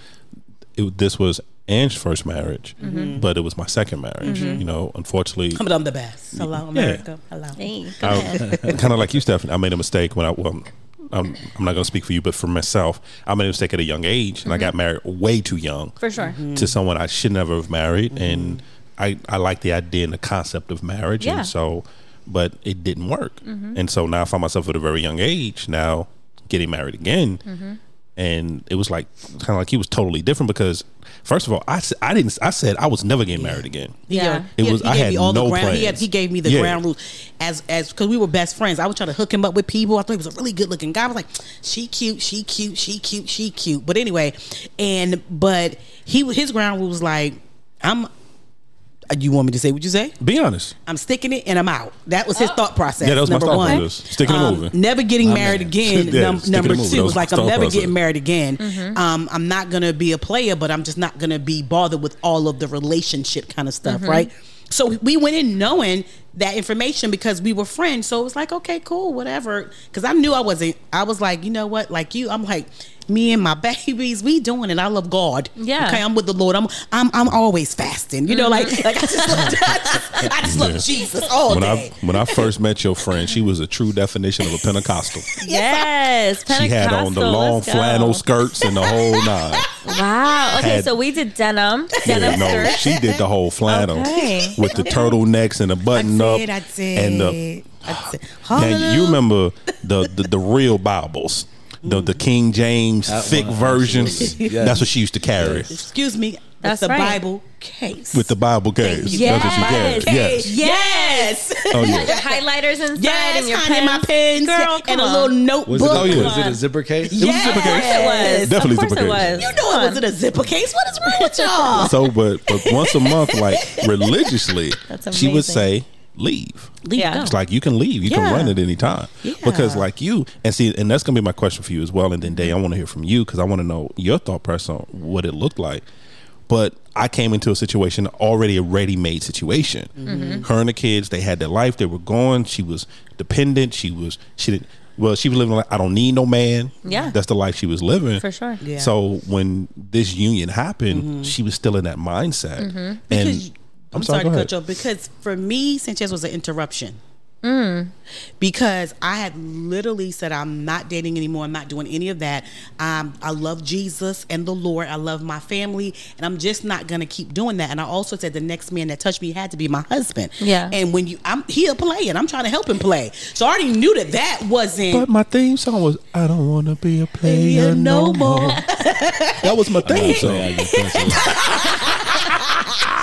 it, this was Ange's first marriage, Mm-hmm. but it was my second marriage. You know, unfortunately, But I'm the best. Hello, America. Hello. Hey, go kind of like you, Stephanie. I made a mistake when I well, I'm, I'm not going to speak for you, but for myself, I made a mistake at a young age, and I got married way too young Mm-hmm. For sure. to someone I should never have married, and I I like the idea and the concept of marriage, Yeah. and so, but it didn't work, Mm-hmm. and so now I find myself at a very young age now getting married again. Mm-hmm. And it was like kind of like he was totally different because first of all I, s- I didn't I said I was never getting married again. He, Yeah. It he- was- he I had all no the ground. He, had, he gave me the Yeah. ground rules as as because we were best friends. I would try to hook him up with people. I thought he was a really good looking guy. I was like, she cute, she cute, she cute, she cute. But anyway, and but he his ground rule was like, I'm. Uh, You want me to say what you say? Be honest. I'm sticking it and I'm out. That was his thought process. Yeah, that was my thought one. process. Sticking and Um, moving. Never getting My married man. again. Yeah, num- number and two That was was like I'm never process. getting married again. Mm-hmm. Um, I'm not gonna be a player, but I'm just not gonna be bothered with all of the relationship kind of Mm-hmm. stuff, right? So we went in knowing that information because we were friends. So it was like, okay, cool, whatever. Because I knew I wasn't. I was like, you know what? Like you, I'm like, me and my babies, we doing it. I love God. Yeah. Okay, I'm with the Lord. I'm I'm I'm always fasting. You know, like mm-hmm. like I just, I just, I just love Yeah. Jesus all When day. I when I first met your friend, she was a true definition of a Pentecostal. Yes, She had on the long flannel skirts and the whole nine. Wow. Okay, Had- so we did denim, Yeah, denim no, skirts. she did the whole flannel Okay. with the turtlenecks and the button up I'd and the. I'd say, Now, you remember the, the the real Bibles, the the King James That thick one, versions. absolutely. Yes. That's what she used to carry Excuse me. That's, That's the right. Bible case. with the Bible case. you. That's what she Yes. carried. Yes. Yes. Oh Your yeah. highlighters inside Yes, and your honey, pens. my pens Girl, and come a little notebook. Was it, Oh, yeah. was it a zipper case? It was a zipper case. It was. Definitely of course zipper it case. was. You know it wasn't a zipper case. What is wrong with y'all? So, but but once a month, like religiously, she would say, "Leave." Leave Yeah. It's like you can leave. You Yeah. can run at any time. Yeah. Because like you and see, and that's gonna be my question for you as well. And then Day, I want to hear from you because I want to know your thought process on what it looked like. But I came into a situation already a ready-made situation. Mm-hmm. Her and the kids, they had their life. They were going. She was dependent. She was she didn't. Well, she was living like I don't need no man. Yeah. that's the life she was living For sure. Yeah. So when this union happened, she was still in that mindset. Mm-hmm. Because And I'm, sorry, go to cut you off. Because for me, Sanchez was an interruption. Mm. Because I had literally said, I'm not dating anymore. I'm not doing any of that. Um, I love Jesus and the Lord. I love my family. And I'm just not going to keep doing that. And I also said the next man that touched me had to be my husband. Yeah. And when you, I'm, he'll play and I'm trying to help him play. So I already knew that that wasn't. But my theme song was "I don't want to be a player Yeah, no no more." more. that was my theme song.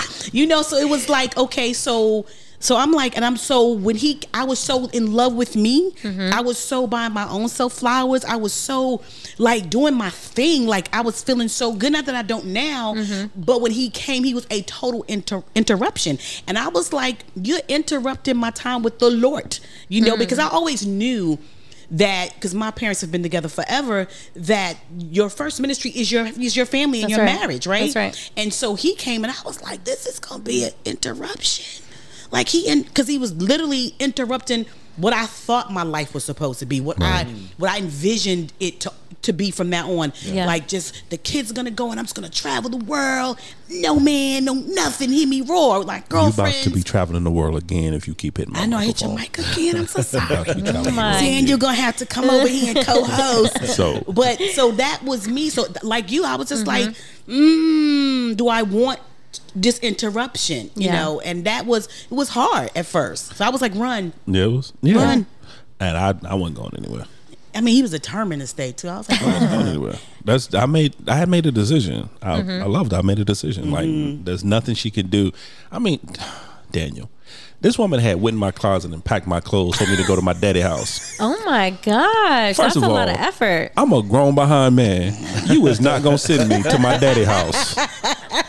you cancel it. you know, so it was like, okay, so so I'm like, and I'm so when he, I was so in love with me. Mm-hmm. I was so buying my own self flowers. I was so like doing my thing. Like I was feeling so good. Not that I don't now, mm-hmm. but when he came, he was a total inter- interruption, and I was like, you're interrupting my time with the Lord. You know, mm. because I always knew that because my parents have been together forever that your first ministry is your is your family and That's your right. marriage right That's right. and so he came and i was like this is gonna be an interruption like he and because he was literally interrupting what i thought my life was supposed to be what i what i envisioned it to to be from that on Yeah. like just the kids gonna go and i'm just gonna travel the world no man no nothing hear me roar like girlfriend. You about girlfriends to be traveling the world again if you keep hitting my I know I hit your mic again. I'm so sorry. Oh my. Dan, you're gonna have to come over here and co-host. So- but so that was me. So like you, I was just like, Mm-hmm. mm, do I want this interruption? You Yeah. know, and that was it was hard at first. So I was like, run. Yeah, it was. Yeah. Run. And I, I wasn't going anywhere. I mean, he was determined to stay too. I was like, I wasn't going anywhere. That's I made. I had made a decision. I, Mm-hmm. I loved. it. I made a decision. Like there's nothing she could do. I mean, Daniel, this woman had went in my closet and packed my clothes for me to go to my daddy house. Oh my gosh, First that's of a lot all, of effort. I'm a grown behind man. You is not gonna send me to my daddy house.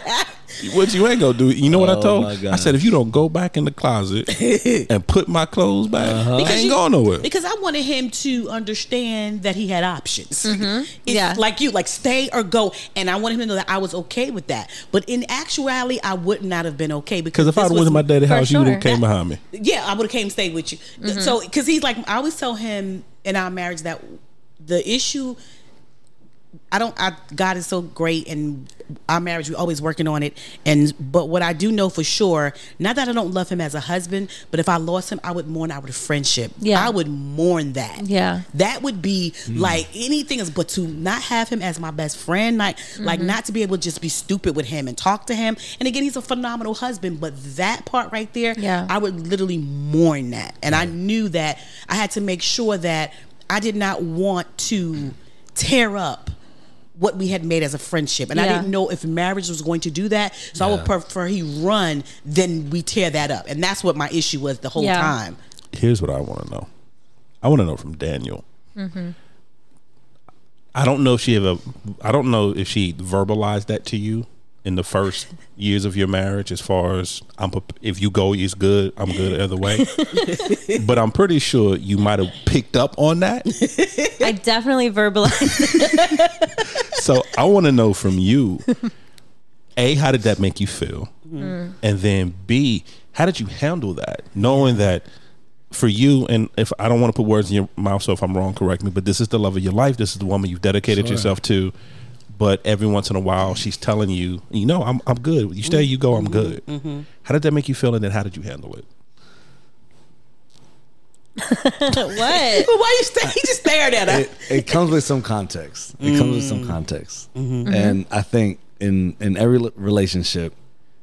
What you ain't gonna do? You know what I Oh, told? my God. I said if you don't go back in the closet and put my clothes back, I ain't you- going nowhere. Because I wanted him to understand that he had options. Mm-hmm. Yeah. Like you, like stay or go. And I wanted him to know that I was okay with that. But in actuality, I would not have been okay because Because if I this went to my daddy For house, you would have came behind me. Yeah, I would have came and stayed with you. Mm-hmm. So, because he's like, I always tell him in our marriage that the issue, I don't, I, God is so great and our marriage, we're always working on it. And, but what I do know for sure, not that I don't love him as a husband, but if I lost him, I would mourn our friendship. Yeah. I would mourn that. Yeah. That would be like anything is but to not have him as my best friend, like, Mm-hmm. like not to be able to just be stupid with him and talk to him. And again, he's a phenomenal husband, but that part right there, Yeah. I would literally mourn that. And I knew that I had to make sure that I did not want to tear up what we had made as a friendship. And I didn't know if marriage was going to do that. So I would prefer he run than we tear that up. And that's what my issue was the whole Yeah. time. Here's what I want to know. I want to know from Daniel. Mm-hmm. I don't know if she ever. I don't know if she verbalized that to you in the first years of your marriage. As far as I'm, if you go, is good. I'm good either way. but I'm pretty sure you might have picked up on that. I definitely verbalized. So I want to know from you. A, how did that make you feel? Mm. And then B, how did you handle that? Knowing that for you, and if I don't want to put words in your mouth, so if I'm wrong, correct me, but this is the love of your life. This is the woman you've dedicated Sure. yourself to. But every once in a while, she's telling you, you know, I'm, I'm good. You stay, you go, I'm mm-hmm. good. Mm-hmm. How did that make you feel? And then how did you handle it? what? Why you stay? He just stared at her. it, it comes with some context. It comes with some mm. context, mm-hmm. and I think in in every relationship,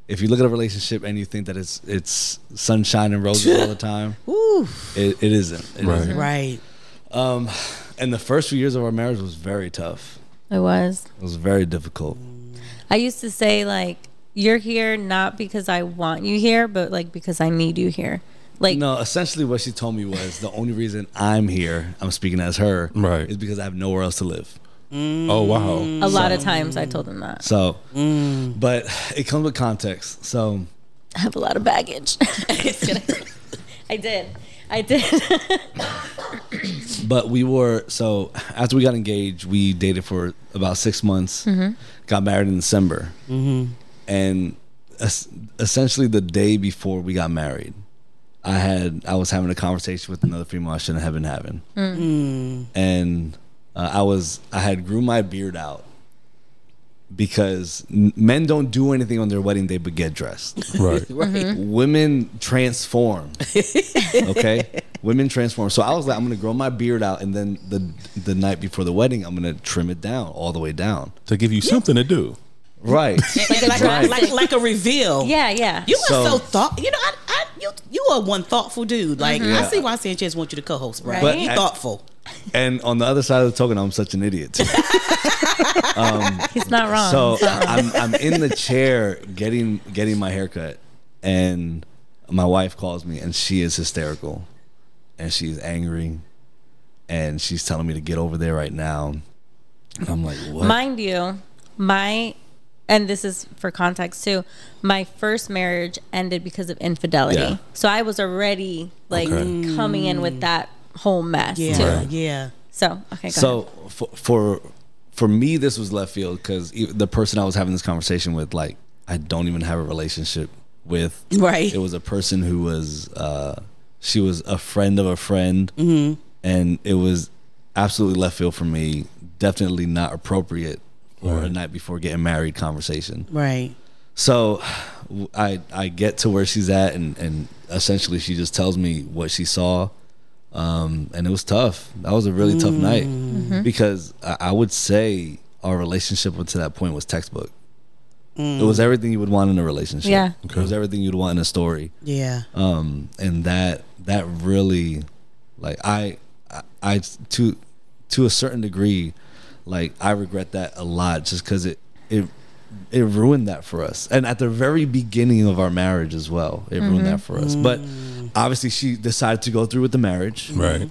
if you look at a relationship and you think that it's it's sunshine and roses all the time, it, it isn't. It Right. isn't. Right. Um, and the first few years of our marriage was very tough. I was. It was very difficult. I used to say like, "You're here not because I want you here, but like because I need you here." Like, No, essentially what she told me was the only reason I'm here, I'm speaking as her, Right. is because I have nowhere else to live. Mm. Oh, wow. a lot of times I told them that. So, mm. but it comes with context. So, I have a lot of baggage. I did. I did. but we were so after we got engaged, we dated for about six months, mm-hmm. got married in December, mm-hmm. and es- essentially the day before we got married, I had I was having a conversation with another female I shouldn't have been having, mm. Mm. and uh, I was I had grew my beard out because men don't do anything on their wedding day but get dressed. Right. Right. Women transform. okay, women transform. So I was like, I'm gonna grow my beard out, and then the the night before the wedding, I'm gonna trim it down all the way down. To give you something to do. Right. like, like, Right. like, like a reveal. yeah, yeah. You are So- so, thought. You know, I, I, you, you are one thoughtful dude. Like mm-hmm. I Yeah. see why Sanchez wants you to co-host, bro. But you at- thoughtful. And on the other side of the token, I'm such an idiot. Too. Um, He's not wrong. So He's not wrong. I'm I'm in the chair getting getting my haircut, and my wife calls me, and she is hysterical, and she's angry, and she's telling me to get over there right now. And I'm like, what? Mind you, my and this is for context too. My first marriage ended because of infidelity. Yeah. So I was already like Okay. coming in with that whole mess Yeah, too. yeah. So okay, go so ahead. for, for for me, this was left field because the person I was having this conversation with, like, I don't even have a relationship with. Right. It was a person who was, uh, she was a friend of a friend, Mm-hmm. and it was absolutely left field for me. Definitely not appropriate for a night before getting married conversation. Right. So I I get to where she's at and and essentially she just tells me what she saw. Um, and it was tough. That was a really tough night Mm-hmm. because I, I would say our relationship up to that point was textbook. It was everything you would want in a relationship. Yeah. It was everything you'd want in a story. Yeah. Um, and that that really, like I, I, I to to a certain degree, like I regret that a lot just because it it it ruined that for us. And at the very beginning of our marriage as well, it ruined that for us. But obviously, she decided to go through with the marriage. Right.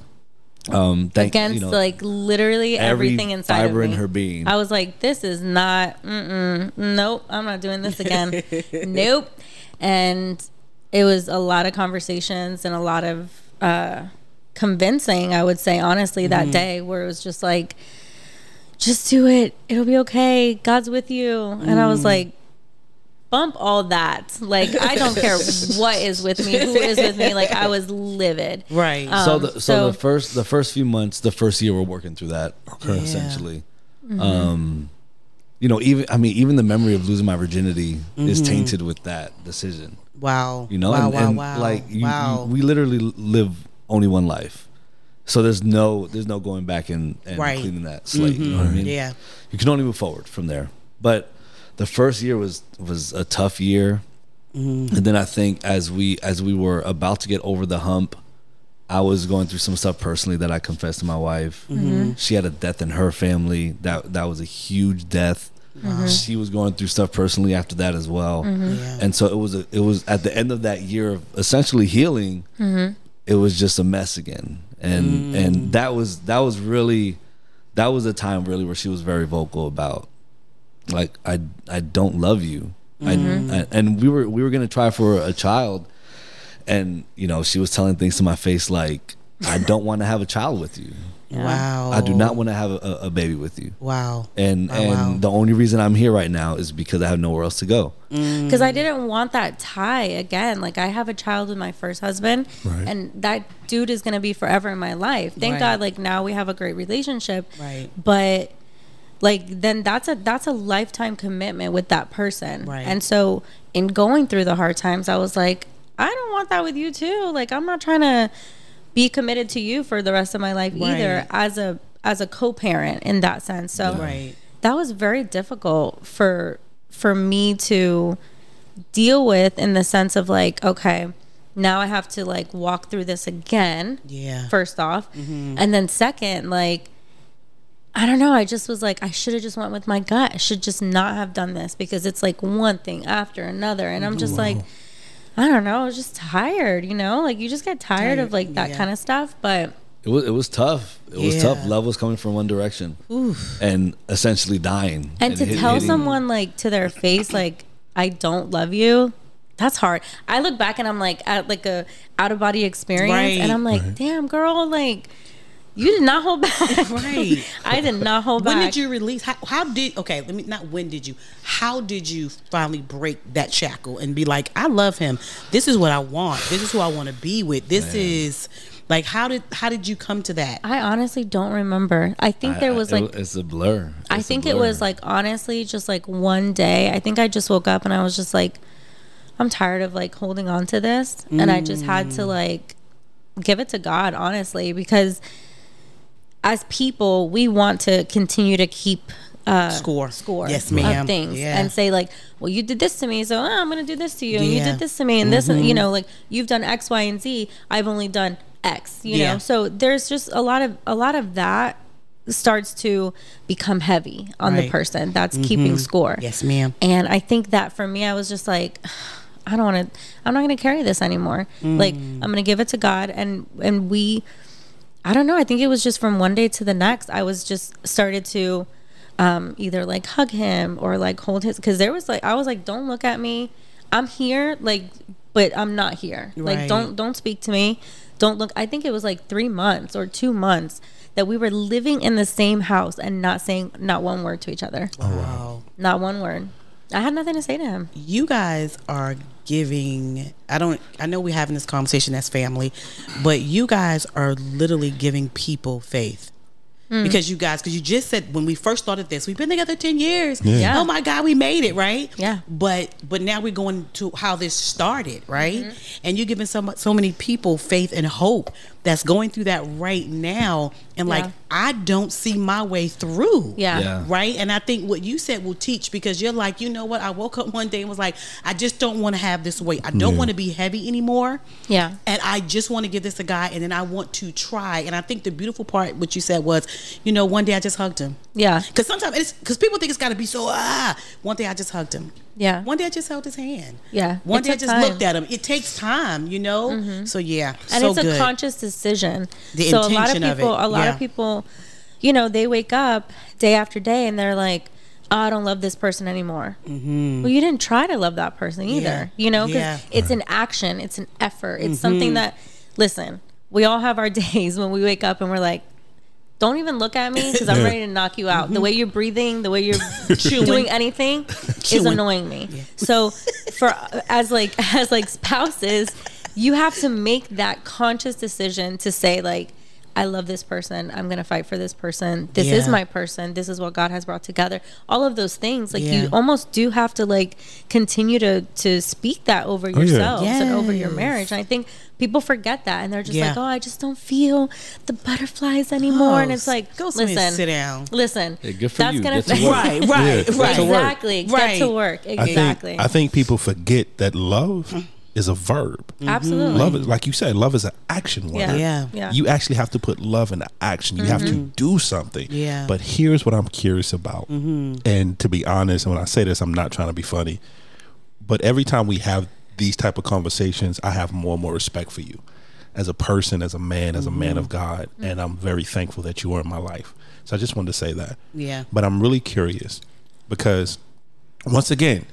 Um, thank against you know, like literally every everything inside fiber of in her being. I was like, this is not. Mm-mm, nope, I'm not doing this again. nope. And it was a lot of conversations and a lot of uh, convincing. I would say honestly that day where it was just like, just do it. It'll be okay. God's with you. And I was like. Bump all that. Like I don't care what is with me, who is with me. Like I was livid. Right. Um, so the so, so- the first the first few months, the first year, we're working through that essentially. Mm-hmm. Um, you know, even I mean, even the memory of losing my virginity is Mm-hmm. tainted with that decision. wow. You know, Wow. and, wow. and, wow. like you, wow. you, we literally live only one life, so there's no there's no going back and, and Right. cleaning that slate. You know what I mm-hmm. mean? yeah. you can only move forward from there. But the first year was was a tough year, mm-hmm. and then I think as we as we were about to get over the hump, I was going through some stuff personally that I confessed to my wife. Mm-hmm. She had a death in her family that that was a huge death. She was going through stuff personally after that as well, Yeah. and so it was a, it was at the end of that year of essentially healing. It was just a mess again, and and mm. that was that was really that was a time really where she was very vocal about like I I don't love you. I, mm-hmm. I and we were we were gonna try for a child, and you know she was telling things to my face like I don't want to have a child with you. Wow. I do not want to have a, a baby with you. Wow. And Oh, and wow. the only reason I'm here right now is because I have nowhere else to go. Mm. because I didn't want that tie again. Like I have a child with my first husband, Right. and that dude is gonna be forever in my life. Thank Right. God, like now we have a great relationship. Right. But like then that's a that's a lifetime commitment with that person. Right. And so in going through the hard times, I was like, I don't want that with you too. Like I'm not trying to be committed to you for the rest of my life either as a as a co-parent in that sense. So Right. that was very difficult for for me to deal with in the sense of like okay now i have to like walk through this again Yeah. first off. Mm-hmm. And then second like i don't know i just was like i should have just went with my gut. I should just not have done this because it's like one thing after another. And i'm just like i don't know i was just tired you know like you just get tired of like that yeah. kind of stuff but It was it was tough. It was Yeah. tough. Love was coming from one direction, and essentially dying. and to hit- tell hitting- someone like to their face like i don't love you that's hard i look back and i'm like at like a out of body experience Right. and i'm like damn girl like you did not hold back Right. i did not hold When back When did you release? How, how did? Okay, let me. Not when did you? How did you finally break that shackle and be like, I love him. This is what I want. This is who I want to be with. This is like how did how did you come to that? i honestly don't remember i think I- there I- was it like it's a blur. I It's a think it was like honestly just like one day. I think I just woke up and I was just like, I'm tired of like holding on to this. And I just had to mm. like give it to God, honestly, because as people, we want to continue to keep uh, Score. score Yes, ma'am. of things Yeah. and say like, well, you did this to me, so ah, I'm gonna do this to you. And you Yeah. Mm-hmm. did this to me, and this, you know, like you've done X, Y, and Z. I've only done X, you Yeah. know. So there's just a lot of a lot of that starts to become heavy on the person that's keeping score. Yes, ma'am. And I think that for me, I was just like, I don't want to. I'm not going to carry this anymore. Like I'm going to give it to God, and and we. I don't know. I think it was just from one day to the next. I was just started to um, either like hug him or like hold his because there was like I was like, don't look at me. I'm here, like, but I'm not here. Like, don't don't speak to me. Don't look. I think it was like three months or two months that we were living in the same house and not saying not one word to each other. Wow. Not one word. I had nothing to say to him. You guys are giving. I don't. I know we're having this conversation as family, but you guys are literally giving people faith. Hmm. Because you guys, because you just said when we first started this, we've been together ten years. Yeah. Oh my God, we made it, right? Yeah. But but now we're going to how this started, right? Mm-hmm. And you're giving so much, so many people faith and hope that's going through that right now, and like Yeah. I don't see my way through. Yeah. Yeah. Right. And I think what you said will teach because you're like, you know what? I woke up one day and was like, I just don't want to have this weight. I don't want to be heavy anymore. Yeah. And I just want to give this a guy and then I want to try. And I think the beautiful part, what you said was, you know, one day I just hugged him. Yeah. Because sometimes it's because people think it's got to be so, ah. One day I just hugged him. Yeah. One day I just held his hand. Yeah. One day I just time. Mm-hmm. looked at him. It takes time, you know? So yeah. and so it's a conscious decision. The so a lot of intention of people, a lot yeah. of people, you know, they wake up day after day and they're like, oh, "I don't love this person anymore." Mm-hmm. Well, you didn't try to love that person either, Yeah. you know, because Yeah. Mm-hmm. it's an action, it's an effort, it's something that. Listen, we all have our days when we wake up and we're like. Don't even look at me because I'm Yeah. ready to knock you out. The way mm-hmm. you're breathing, the way you're Chewing. doing anything is annoying me. So for as like as like spouses, you have to make that conscious decision to say like I love this person. I'm going to fight for this person. This is my person. This is what God has brought together. All of those things like Yeah. you almost do have to like continue to to speak that over oh, yeah. yourselves and over your marriage. And I think people forget that and they're just Yeah. like, "Oh, I just don't feel the butterflies anymore." and Oh, it's like, go listen, sit down. Listen, Hey, good for that's you. gonna Get to work. Right, right, Yeah. right. to work. Exactly. Get Right. to work. I Exactly. think I think people forget that love is a verb. Mm-hmm. Absolutely. Love is like you said, love is an action word. Yeah. Yeah. Yeah. You actually have to put love into action. You have to mm-hmm. do something. Yeah. But here's what I'm curious about. Mm-hmm. And to be honest, and when I say this, I'm not trying to be funny. But every time we have these type of conversations, I have more and more respect for you as a person, as a man, as a man of God, and I'm very thankful that you are in my life. So I just wanted to say that. Yeah. But I'm really curious because once again,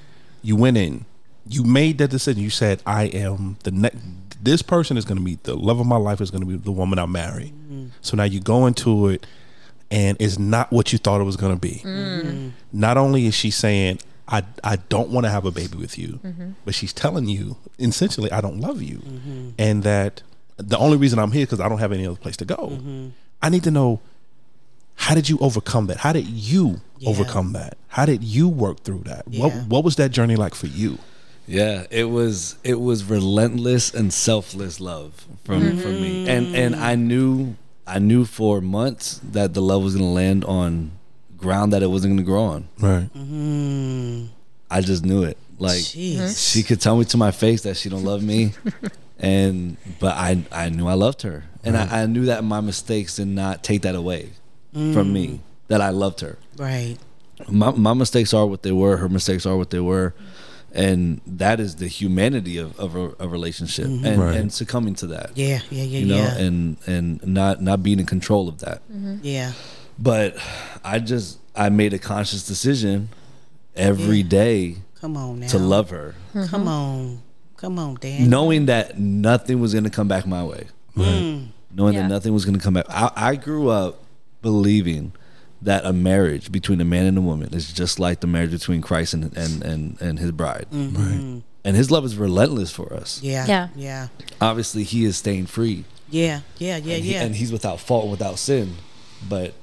you went in, you made that decision. You said, "I am the next. This person is going to be the love of my life. Is going to be the woman I marry." Mm-hmm. So now you go into it, and it's not what you thought it was going to be. Mm-hmm. Not only is she saying, "I I don't want to have a baby with you," mm-hmm. but she's telling you essentially, "I don't love you," and that the only reason I'm here because I don't have any other place to go. I need to know how did you overcome that? How did you Yeah. overcome that? How did you work through that? What what was that journey like for you? Yeah, it was it was relentless and selfless love from from me, mm-hmm. and and I knew I knew for months that the love was gonna land on ground that it wasn't gonna grow on. Right. Mm-hmm. I just knew it. Like Jeez. she could tell me to my face that she don't love me, and but I I knew I loved her, and I, I knew that my mistakes did not take that away from me. Mm. That I loved her. Right. my my mistakes are what they were. Her mistakes are what they were, and that is the humanity of of a, a relationship, mm-hmm. and Right. and succumbing to that. Yeah. Yeah. Yeah. You know, yeah. and and not not being in control of that. Mm-hmm. yeah. But I just I made a conscious decision every day Come on now. to love her, Come mm-hmm. on. Come on, Dan. knowing that nothing was going to come back my way. Mm. Knowing Yeah. that nothing was going to come back. I, I grew up believing that a marriage between a man and a woman is just like the marriage between Christ and and and, and his bride. Mm-hmm. Right. And his love is relentless for us. Yeah. Yeah. Yeah. Obviously, he is staying free. Yeah. Yeah. Yeah. and, he- Yeah. and he's without fault, without sin. But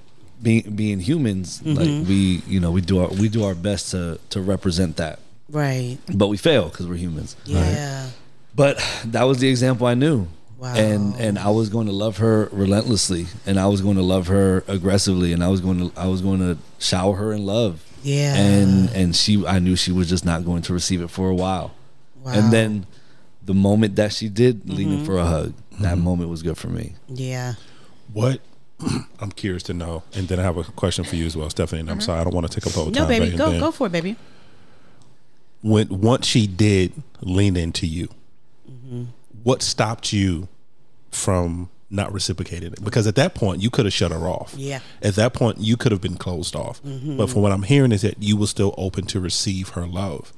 being being humans, like mm-hmm. we, you know, we do our we do our best to to represent that, right. but we fail because we're humans. Yeah. But that was the example I knew. Wow. And and I was going to love her relentlessly, and I was going to love her aggressively, and I was going to I was going to shower her in love. Yeah. And and she I knew she was just not going to receive it for a while. Wow. And then the moment that she did lean in mm-hmm. for a hug, that mm-hmm. moment was good for me. Yeah. What I'm curious to know, and then I have a question for you as well, Stephanie. And I'm mm-hmm. sorry, I don't want to take up the whole No, time. baby, go then go for it, baby. When once she did lean into you, Mm-hmm. What stopped you from not reciprocating it? Because at that point, you could have shut her off. Yeah. At that point, you could have been closed off. But from what I'm hearing is that you were still open to receive her love.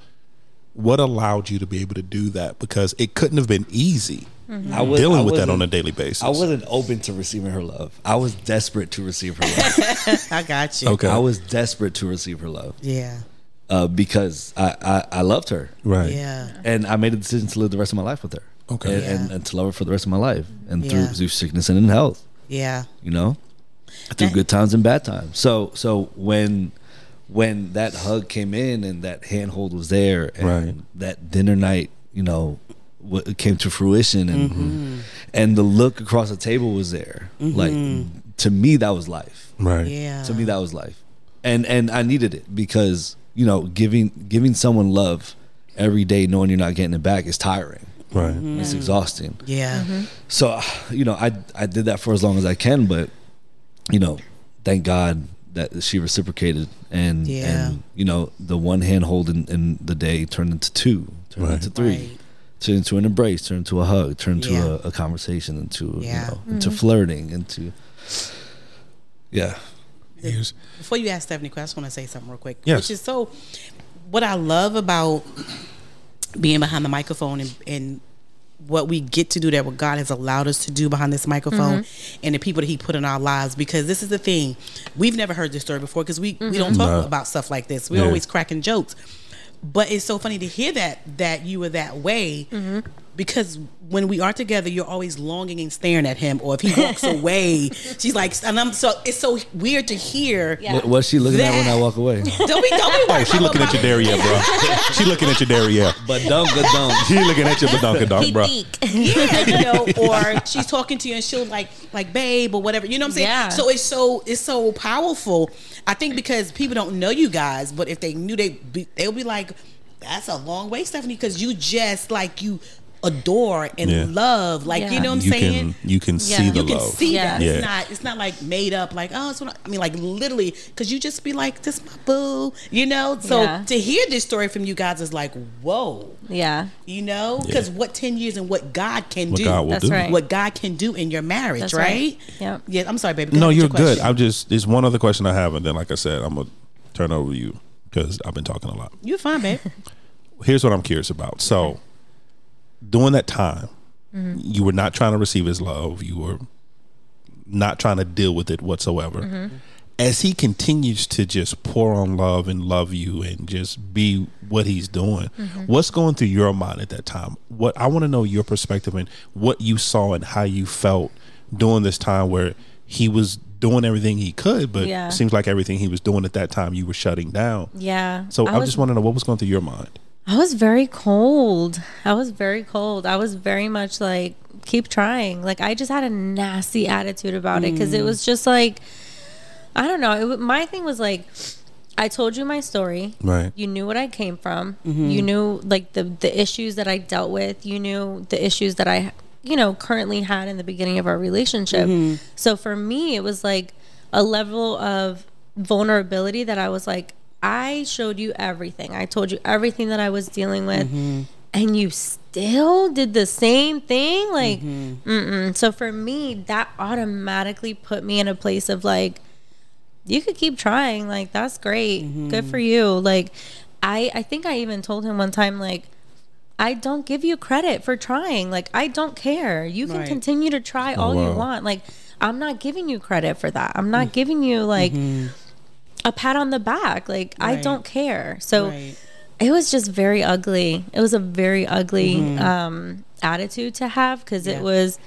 What allowed you to be able to do that? Because it couldn't have been easy I was dealing I with that on a daily basis. I wasn't open to receiving her love. I was desperate to receive her love. I got you. Okay. I was desperate to receive her love Yeah. uh, because I, I I loved her. right. Yeah. and I made a decision to live the rest of my life with her. Okay. and, and, Yeah. and to love her for the rest of my life, and through, Yeah. through sickness and in health, Yeah. you know, through That- good times and bad times. So so when when that hug came in and that handhold was there, and Right. that dinner night, you know, what came to fruition, and Mm-hmm. and the look across the table was there. Like to me, that was life. Right. Yeah. To me, that was life, and and I needed it because you know giving giving someone love every day, knowing you're not getting it back, is tiring. Right. Mm-hmm. It's exhausting. Yeah. Mm-hmm. So, you know, I I did that for as long as I can, but you know, thank God that she reciprocated, and Yeah. and you know, the one hand hold in, in the day turned into two, turned Right. into three, Right. turned into an embrace, turned into a hug, turned Yeah. into a, a conversation, into Yeah. you know, into mm-hmm. flirting, into yeah. Here's- Before you ask Stephanie, I just want to say something real quick. Yes. Which is so, what I love about being behind the microphone and, and what we get to do that, what God has allowed us to do behind this microphone mm-hmm. and the people that He put in our lives. Because this is the thing, we've never heard this story before because we, we mm-hmm. don't talk No. about stuff like this. We're Yeah. always cracking jokes. But it's so funny to hear that that you were that way mm-hmm. Because when we are together, you're always longing and staring at him. Or if he walks away, she's like, and I'm so it's so weird to hear. Yeah. What, what's she looking at when I walk away? Don't be, don't be Oh, worried she looking at your my- derriere, bro. she looking at your derriere. but don't, but don't. She looking at your badonkadonk, He bro. Yeah, you know, or she's talking to you and she'll like like babe or whatever. You know what I'm saying? Yeah. So it's so it's so powerful. I think because people don't know you guys, but if they knew they be, they'll be like, that's a long way, Stephanie, because you just like you adore and Yeah. love, like you know what I'm you saying. can you can see the you can love. see Yeah. that Yeah. it's not it's not like made up like oh it's what I, I mean like literally because you just be like this my boo you know so Yeah. to hear this story from you guys is like whoa Yeah. you know because Yeah. what 10 years and what god can What do God will That's do. right. what god can do in your marriage That's right, right. Yep. yeah i'm sorry baby Go No, you're your good. I'm just there's one other question I have, and then like I said, I'm gonna turn over to you because I've been talking a lot. you're fine babe Here's what I'm curious about. So, during that time, mm-hmm. you were not trying to receive his love. You were not trying to deal with it whatsoever. Mm-hmm. As he continues to just pour on love and love you and just be what he's doing, mm-hmm. what's going through your mind at that time? What I want to know your perspective and what you saw and how you felt during this time where he was doing everything he could, but Yeah. seems like everything he was doing at that time you were shutting down. Yeah. So I, was, just want to know what was going through your mind. I was very cold. I was very cold. I was very much like, keep trying. Like, I just had a nasty attitude about it because it mm. was just like, I don't know. It, my thing was like, I told you my story. Right. You knew what I came from. Mm-hmm. You knew like the the issues that I dealt with. You knew the issues that I, you know, currently had in the beginning of our relationship. Mm-hmm. So for me, it was like a level of vulnerability that I was like, I showed you everything. I told you everything that I was dealing with, mm-hmm. and you still did the same thing. Like, mm-hmm. mm-mm. so for me, that automatically put me in a place of like, you could keep trying. Like that's great. Good for mm-hmm. you. Like i i think i even told him one time like i don't give you credit for trying. Like i don't care. You can Right. continue to try oh, all you wow. want. Like i'm not giving you credit for that. I'm not mm. giving you like a pat on the back like i don't care. So Right. it was just very ugly. It was a very ugly mm-hmm. um attitude to have because Yeah. it was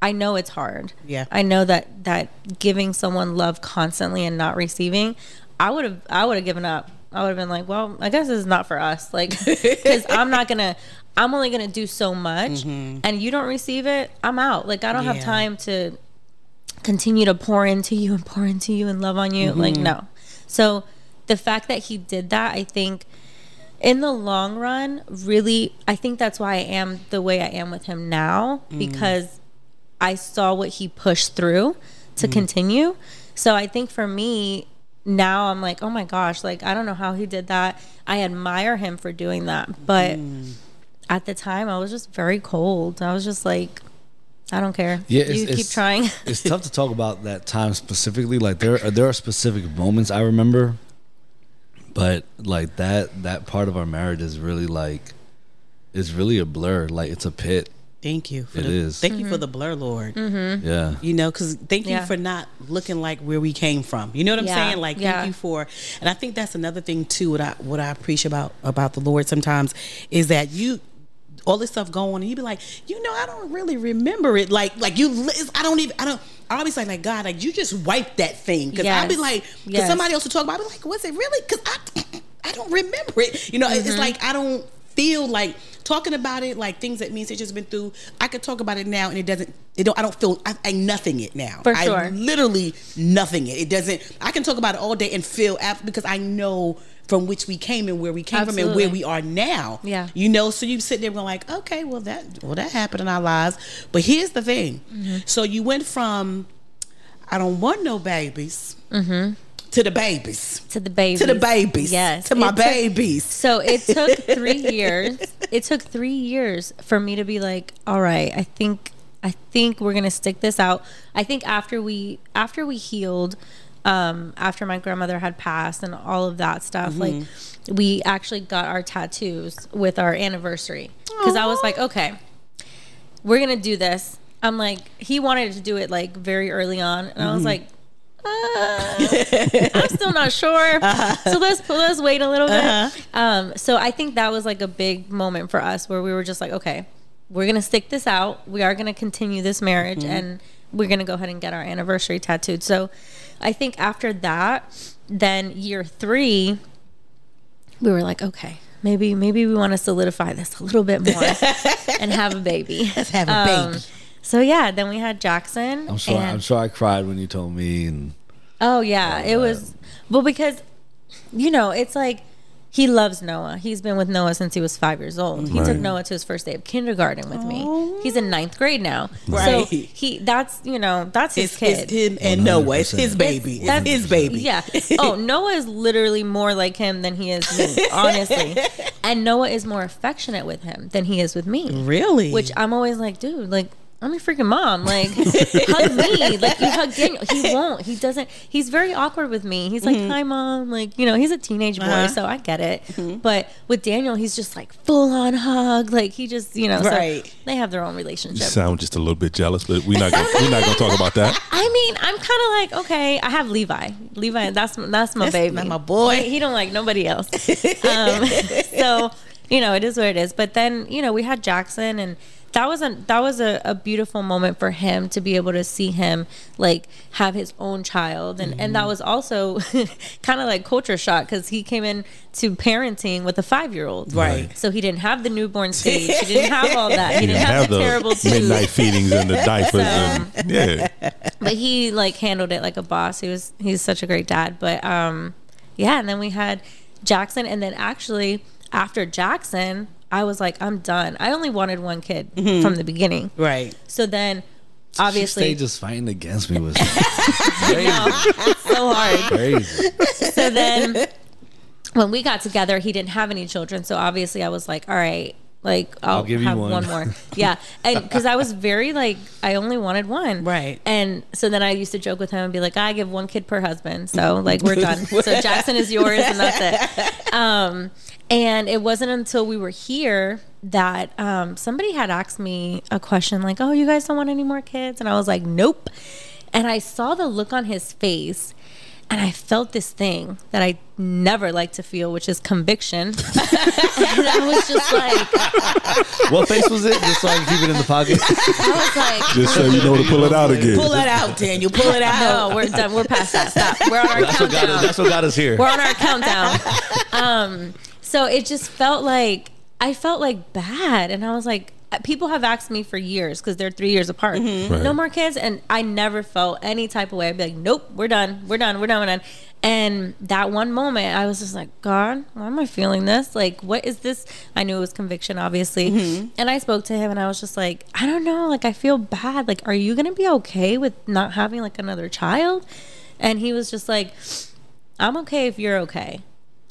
i know it's hard. Yeah. i know that that giving someone love constantly and not receiving i would have i would have given up. I would have been like well i guess this is not for us. Like because i'm not gonna i'm only gonna do so much mm-hmm. and you don't receive it i'm out. Like i don't have time to continue to pour into you and pour into you and love on you. Like, mm-hmm. no. So the fact that he did that, I think in the long run, really, I think that's why I am the way I am with him now mm. because I saw what he pushed through to mm. continue. So I think for me now I'm like, oh my gosh, like I don't know how he did that. I admire him for doing that, but mm. at the time I was just very cold. I was just like, I don't care. Yeah, you keep trying. it's tough to talk about that time specifically. Like there, there are specific moments I remember, but like that that part of our marriage is really like, it's really a blur. Like it's a pit. Thank you. For It the, is. Thank you for mm-hmm. the blur, Lord. Mm-hmm. Yeah. You know, because thank you for not looking like where we came from. You know what I'm Yeah, saying? Like yeah. thank you for, and I think that's another thing too. What I what I appreciate about about the Lord sometimes is that you. All this stuff going, and you'd be like, you know, I don't really remember it. Like, like you, I don't even, I don't. I always like, like God, like you just wiped that thing because I'd be like, because Yes. somebody else would talk about, it, I'd be like, was it really? Because I, I don't remember it. You know, Mm-hmm. it's like I don't feel like talking about it, like things that means it's just been through. I could talk about it now, and it doesn't. It don't. I don't feel. I, I nothing it now. For I sure. literally nothing it. It doesn't. I can talk about it all day and feel after because I know from which we came and where we came from and where we are now. Yeah. You know, so you sit there going like, okay, well that well that happened in our lives. But here's the thing. Mm-hmm. So you went from I don't want no babies to the babies. to the babies. To the babies. Yes. To my took- babies. So it took three years. It took three years for me to be like, all right, I think I think we're gonna stick this out. I think after we after we healed, um, after my grandmother had passed and all of that stuff, like we actually got our tattoos with our anniversary. Because I was like, okay, we're gonna do this. I'm like, he wanted to do it like very early on, and I was like, uh, I'm still not sure. So let's let's wait a little bit. Um, so I think that was like a big moment for us where we were just like, okay, we're gonna stick this out. We are gonna continue this marriage, and we're gonna go ahead and get our anniversary tattooed. So I think after that, then year three, we were like, okay. Maybe maybe we want to solidify this a little bit more and have a baby. Let's have a um, baby. So yeah, then we had Jackson. I'm sure. and- I'm sure I cried when you told me, and Oh yeah, it uh, was well because you know it's like he loves Noah. He's been with Noah since he was five years old. He took Noah to his first day of kindergarten with me. Oh. He's in ninth grade now. So he that's you know that's his It's, kid. it's him and Noah. It's his baby. It's That's- his baby. Yeah. Oh, Noah is literally more like him than he is me, honestly. And Noah is more affectionate with him than he is with me. Really? Which I'm always like, dude, like I'm your freaking mom. Like hug me. Like you hug Daniel. He won't. He doesn't he's very awkward with me. He's like, Hi mom. Like, you know, he's a teenage boy, Uh-huh. so I get it. But with Daniel, he's just like full on hug. Like he just, you know, Right. so they have their own You relationship. sound just a little bit jealous, but we're not gonna, we're not gonna talk about that. I mean, I'm kind of like, okay, I have Levi. Levi, that's that's my That's baby, my- my boy. He, he don't like nobody else. um, so you know, it is what it is. But then you know, we had Jackson, and that was a that was a, a beautiful moment for him to be able to see him like have his own child, and and Mm-hmm. that was also kind of like culture shock because he came in to parenting with a five year old, Right. So he didn't have the newborn stage. He didn't have all that. He You didn't have, have the, terrible midnight feedings and the diapers, and yeah, but he like handled it like a boss. He was he's such a great dad. But um yeah, and then we had Jackson and then actually after Jackson, I was like, I'm done. I only wanted one kid from the beginning. right. So then obviously stayed just fighting against me was crazy. so hard. crazy. So then when we got together, he didn't have any children. So obviously I was like, all right, like I'll, I'll give you have one. one. more. Yeah. And because I was very like, I only wanted one. Right. And so then I used to joke with him and be like, I give one kid per husband. So like we're done. so Jackson is yours and that's it. Um, and it wasn't until we were here that um, somebody had asked me a question like, oh, you guys don't want any more kids? And I was like, nope. And I saw the look on his face and I felt this thing that I never like to feel, which is conviction. and I was just like, What face was it? Just so I can keep it in the pocket. I was like, just so you know to pull it out again. Pull it out, Daniel. Pull it out. no, we're done. We're past that. Stop. We're on our That's what got us. That's what got us here. We're on our countdown. Um, so it just felt like I felt like bad, and I was like, uh, people have asked me for years because they're three years apart. Mm-hmm. Right. No more kids, and I never felt any type of way. I'd be like, nope, we're done, we're done, we're done, we're done. And that one moment, I was just like, God, why am I feeling this? Like, what is this? I knew it was conviction, obviously. Mm-hmm. And I spoke to him and I was just like, I don't know. Like, I feel bad. Like, are you going to be okay with not having like another child? And he was just like, I'm okay if you're okay.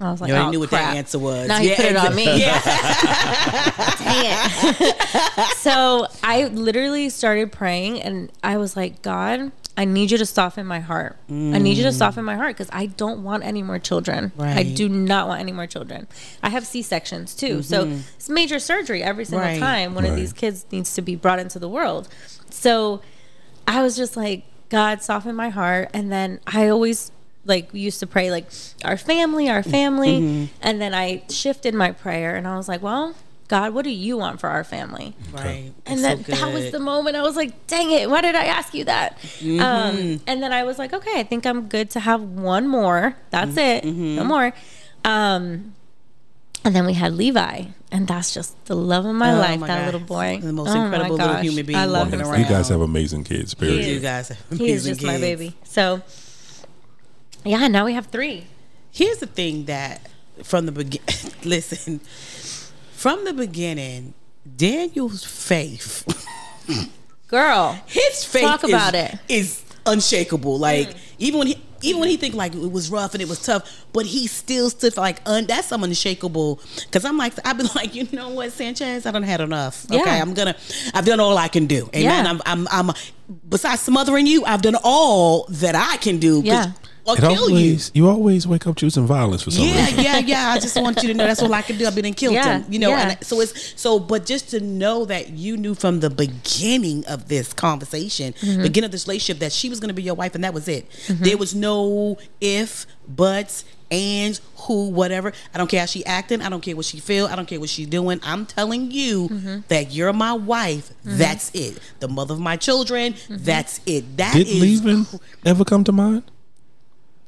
I was like, You already oh, knew what crap. that answer was. Now he put it on me. Yeah. so I literally started praying and I was like, God, I need you to soften my heart. I need you to mm. soften my heart because I don't want any more children. I do not want any more children. I have C sections too. So mm-hmm. it's major surgery every single Right. time one of these kids needs to be brought into the world. So I was just like, God, soften my heart. And then I always like we used to pray like our family, our family. And then I shifted my prayer and I was like, well, God, what do you want for our family? Right. And That's then so that was the moment I was like, dang it, why did I ask you that? Mm-hmm. Um, and then I was like, okay, I think I'm good to have one more. That's it, Mm-hmm. no more. Um, and then we had Levi, and that's just the love of my Oh life, my that God. little boy. The most Oh incredible little human being I love walking him. around. You guys have amazing kids. Period. You guys have He is amazing just my baby. So, yeah, now we have three. Here's the thing that from the begin listen, from the beginning, Daniel's faith, Girl, his faith Talk is, about it. is unshakable. Like mm. even when he even when he think like it was rough and it was tough, but he still stood for like un, that's some unshakable. Because I'm like I've been like you know what Sanchez, I don't had enough. Okay, Yeah. I'm gonna I've done all I can do. Amen. Yeah. I'm, I'm I'm besides smothering you, I've done all that I can do. Yeah. I'll It kill you. always, you always wake up choosing violence for some Yeah, reason. yeah, yeah. I just want you to know that's all I can do. I've been in Kilton, Yeah, you know. yeah. And so it's so, but just to know that you knew from the beginning of this conversation, Mm-hmm. beginning of this relationship, that she was going to be your wife, and that was it. There was no if, buts, ands, who, whatever. I don't care how she acting. I don't care what she feel. I don't care what she doing. I'm telling you Mm-hmm. that you're my wife. That's it. The mother of my children. Mm-hmm. That's it. That Did is- leaving ever come to mind?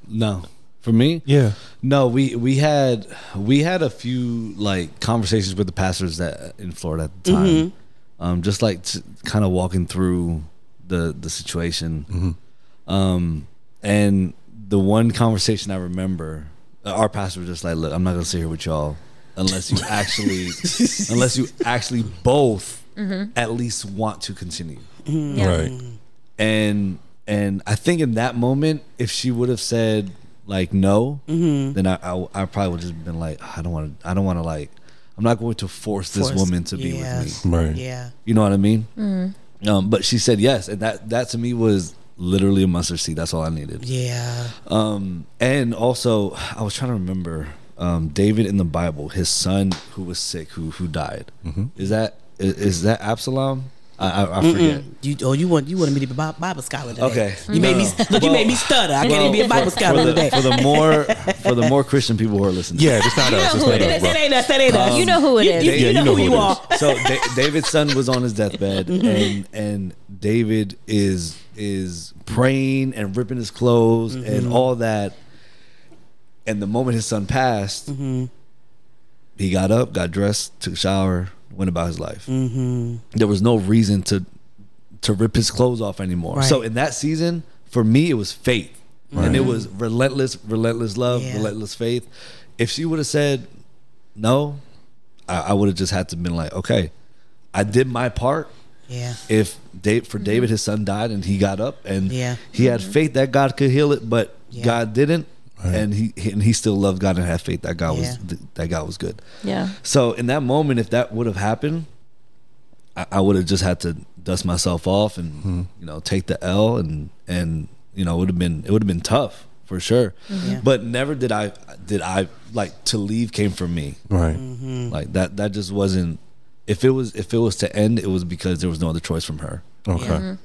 No, for me, Yeah. No, we we had we had a few like conversations with the pastors that in Florida at the time, Mm-hmm. um, just like t- kind of walking through the the situation, um, and the one conversation I remember, uh, our pastor was just like, "Look, I'm not gonna sit here with y'all unless you actually, unless you actually both at least want to continue." Yeah. Right. and and I think in that moment, if she would have said like no, then I, I I probably would have just been like, I don't want to, I don't want to like, I'm not going to force this woman to be yeah. with me. Right. Yeah. You know what I mean? Hmm. Um, but she said yes, and that that to me was literally a mustard seed. That's all I needed. Yeah. Um, and also, I was trying to remember um, David in the Bible, his son who was sick, who who died. Is that is, is that Absalom? I, I, I forget. You oh you want you wanted me to be a Bible scholar today. Okay. You made me No. look. you made me stutter. I can't even be a Bible for, scholar for the, today. for the more for the more Christian people who are listening. Yeah, it's not us. It's who not it us, is. That ain't us. That ain't us. Um, you know who it you. You, Yeah, you know, who you are. So da- David's son was on his deathbed, mm-hmm. and and David is is praying and ripping his clothes mm-hmm. and all that. And the moment his son passed, mm-hmm. he got up, got dressed, took a shower, went about his life. Mm-hmm. There was no reason to to rip his clothes off anymore. So in that season, for me, it was faith, and it was relentless, relentless love, Yeah. relentless faith. If she would have said no, I, I would have just had to been like, okay, I did my part. Yeah. If Dave, for mm-hmm. David, his son died and he got up and Yeah. he had mm-hmm. faith that God could heal it, but Yeah. God didn't, and he and he still loved God and had faith that God Yeah. was that God was good. Yeah. So in that moment, if that would have happened, I, I would have just had to dust myself off and you know take the L and and you know it would have been it would have been tough for sure. Yeah. But never did I did I like to leave came from me. Right. Mm-hmm. Like that that just wasn't. If it was if it was to end, it was because there was no other choice from her. Okay. Yeah.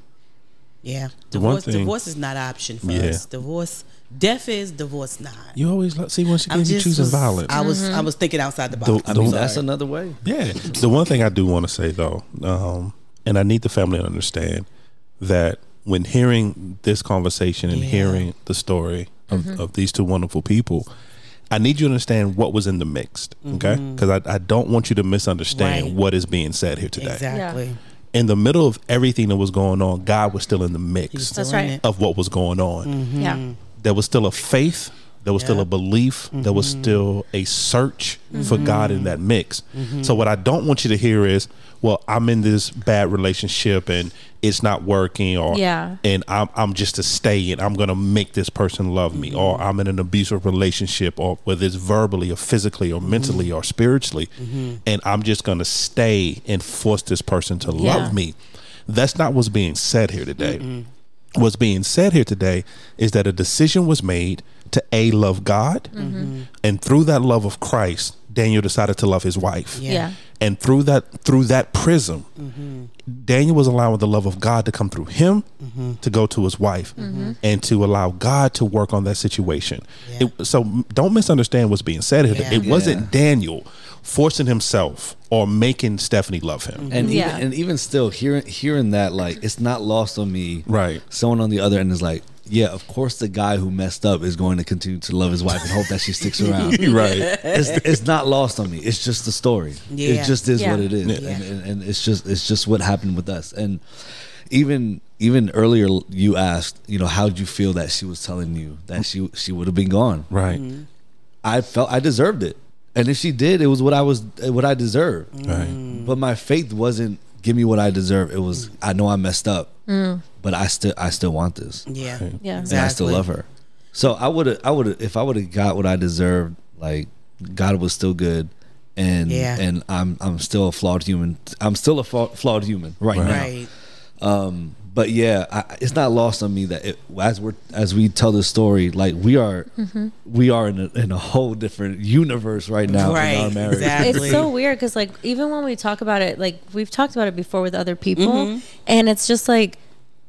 Yeah. The one Divorce. thing- divorce is not an option for Yeah. us. Divorce. Death is. Divorce not. You always like, see once I'm again you just choosing was, violence. I was. I was thinking outside the box. The- I the- mean, that's another way. Yeah. The one thing I do want to say though, um, and I need the family to understand that when hearing this conversation and Yeah. hearing the story of, of these two wonderful people, I need you to understand what was in the mixed. Okay, because I, I don't want you to misunderstand Right. what is being said here today. exactly. In the middle of everything that was going on, God was still in the mix That's right. of what was going on. Mm-hmm. Yeah. There was still a faith There was still a belief. There was mm-hmm. still a search for mm-hmm. God in that mix. Mm-hmm. So what I don't want you to hear is, well, I'm in this bad relationship and it's not working, or Yeah. and I'm I'm just to stay and I'm gonna make this person love me, or I'm in an abusive relationship, or whether it's verbally or physically or mentally or spiritually, and I'm just gonna stay and force this person to Yeah. love me. That's not what's being said here today. What's being said here today is that a decision was made to a love God, mm-hmm. Mm-hmm. and through that love of Christ, Daniel decided to love his wife Yeah. Yeah. and through that through that prism mm-hmm. daniel was allowing the love of god to come through him to go to his wife and to allow god to work on that situation Yeah. It- so don't misunderstand what's being said here Yeah. it wasn't Yeah. daniel forcing himself or making stephanie love him And Yeah. even and even still hearing hearing that like it's not lost on me. Right. Someone on the other end is like, yeah, of course the guy who messed up is going to continue to love his wife and hope that she sticks around. right It's it's not lost on me. It's just the story. Yeah. It just is Yeah. what it is, Yeah. and, and, and it's just it's just what happened with us. And even even earlier, you asked, you know, how did you feel that she was telling you that she she would have been gone? right mm-hmm. I felt I deserved it, and if she did, it was what I was what I deserved. right But my faith wasn't give me what I deserve. It was I know I messed up, but I still I still want this, Yeah. Yeah. and I still love her. So I would have I would have if I would have got what I deserved, like God was still good, and Yeah. and I'm I'm still a flawed human. I'm still a flaw- flawed human right, now. Right. Um, but yeah, I, it's not lost on me that it, as we're as we tell the story, like we are Mm-hmm. we are in a, in a whole different universe right now Right, in our marriage. exactly. It's so weird because, like, even when we talk about it, like we've talked about it before with other people, Mm-hmm. and it's just like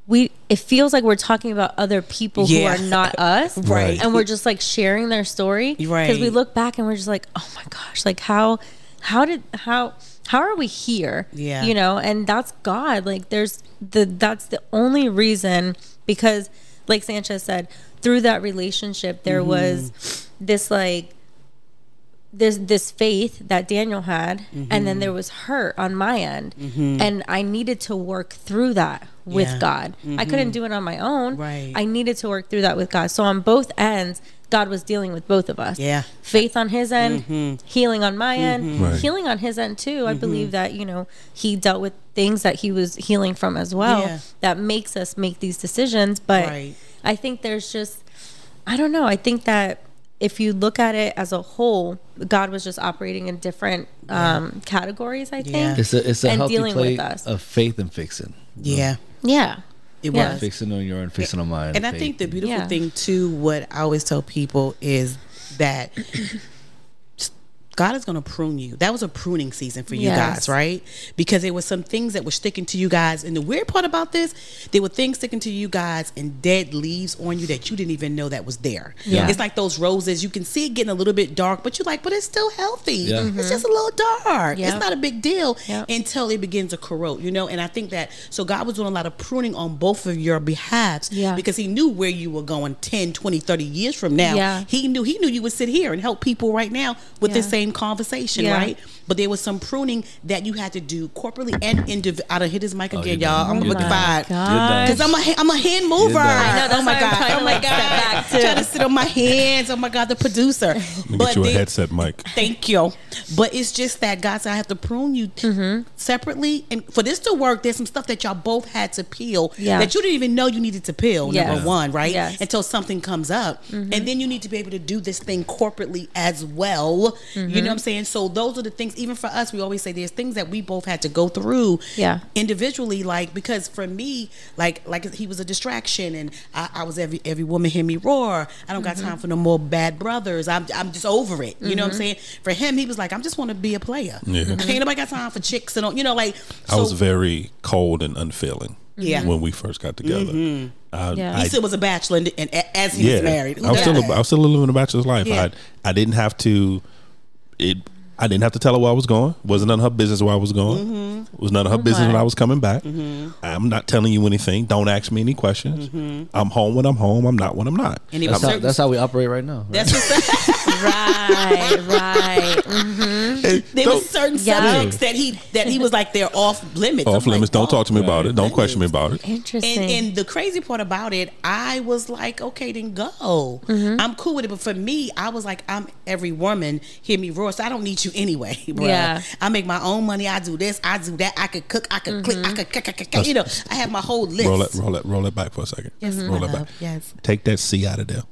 we. It feels like we're talking about other people Yeah. who are not us, Right. And we're just like sharing their story, Right. Because we look back and we're just like, oh my gosh, like how, how did how. How are we here? Yeah. You know, and that's God. Like there's the that's the only reason because like Sanchez said, through that relationship there Mm-hmm. was this like this this faith that Daniel had, and Mm-hmm. then there was hurt on my end, and I needed to work through that with Yeah. Mm-hmm. God. I couldn't do it on my own. Right. I needed to work through that with God. So on both ends, God was dealing with both of us. Yeah. faith on His end, Mm-hmm. healing on my end, Right. healing on His end too. I believe that you know He dealt with things that He was healing from as well. Yeah. That makes us make these decisions, but Right. I think there's just I don't know. I think that if you look at it as a whole, God was just operating in different um, categories. I think. Yeah. It's a it's a And healthy dealing play with us. of faith and fixing. Yeah. Yeah. It Yeah. was. Fixing on your own, fixing on mine. And I think the beautiful Yeah. thing too, what I always tell people is that God is going to prune you. That was a pruning season for you Yes. guys, right? Because there was some things that were sticking to you guys. And the weird part about this, there were things sticking to you guys and dead leaves on you that you didn't even know that was there. Yeah. It's like those roses. You can see it getting a little bit dark, but you're like, but it's still healthy. Yeah. It's mm-hmm. just a little dark. Yep. It's not a big deal Yep. until it begins to corrode, you know? And I think that, so God was doing a lot of pruning on both of your behalves Yeah. because he knew where you were going 10 20 30 years from now Yeah. he knew he knew you would sit here and help people right now with this Yeah. same conversation Yeah. right but there was some pruning that you had to do corporately and individually i done hit his mic again you're y'all i'm You're gonna done. fired because I'm a, I'm a hand mover. I know, that's oh my why I'm god! Oh my god! back. Trying to sit on my hands. Oh my god! The producer. Let me get you a then- headset mic Thank you. But it's just that God said I have to prune you Mm-hmm. separately, and for this to work, there's some stuff that y'all both had to peel Yeah. that you didn't even know you needed to peel. Yes. Number one, right? Yes. Mm-hmm. Until something comes up, and then you need to be able to do this thing corporately as well. You Mm-hmm. know what I'm saying? So those are the things. Even for us, we always say there's things that we both had to go through. Yeah. Individually, like because for me, like like he was a distraction, and I, I was every every woman hear me roar. I don't got mm-hmm. time for no more bad brothers. I'm I'm just over it. You know what I'm mm-hmm. saying? For him, he was like, I'm just want to be a player. Yeah. Ain't nobody got time for chicks and all- you know like. i was very cold and unfeeling Yeah. when we first got together mm-hmm. I- Yeah. I- He still was a bachelor, and, and as he was married, I was still a, I was still living a bachelor's life. Yeah. I I didn't have to. It I didn't have to tell her where I was going. Wasn't none of her business where I was going. Mm-hmm. Was none of her business when I was coming back. I'm not telling you anything. Don't ask me any questions. Mm-hmm. I'm home when I'm home. I'm not when I'm not. And it That's was how, certain, that's how we operate right now. right? that's what, right, right. Mhm. there Don't- was certain Yeah. subjects that he that he was like they're off limits. off I'm limits. like, Don't oh. talk to me about it. Don't question me about it. Interesting. And, and the crazy part about it, I was like, okay, then go. Mm-hmm. I'm cool with it. But for me, I was like, I'm every woman. Hear me roar. So I don't need you anyway, bro. Yeah. I make my own money. I do this. I do that. I could cook. I could click. I mm-hmm. could, click, click, click, you know, I have my whole list. Roll it, roll it, roll it back for a second. Yes, roll it back. Yes. Take that C out of there.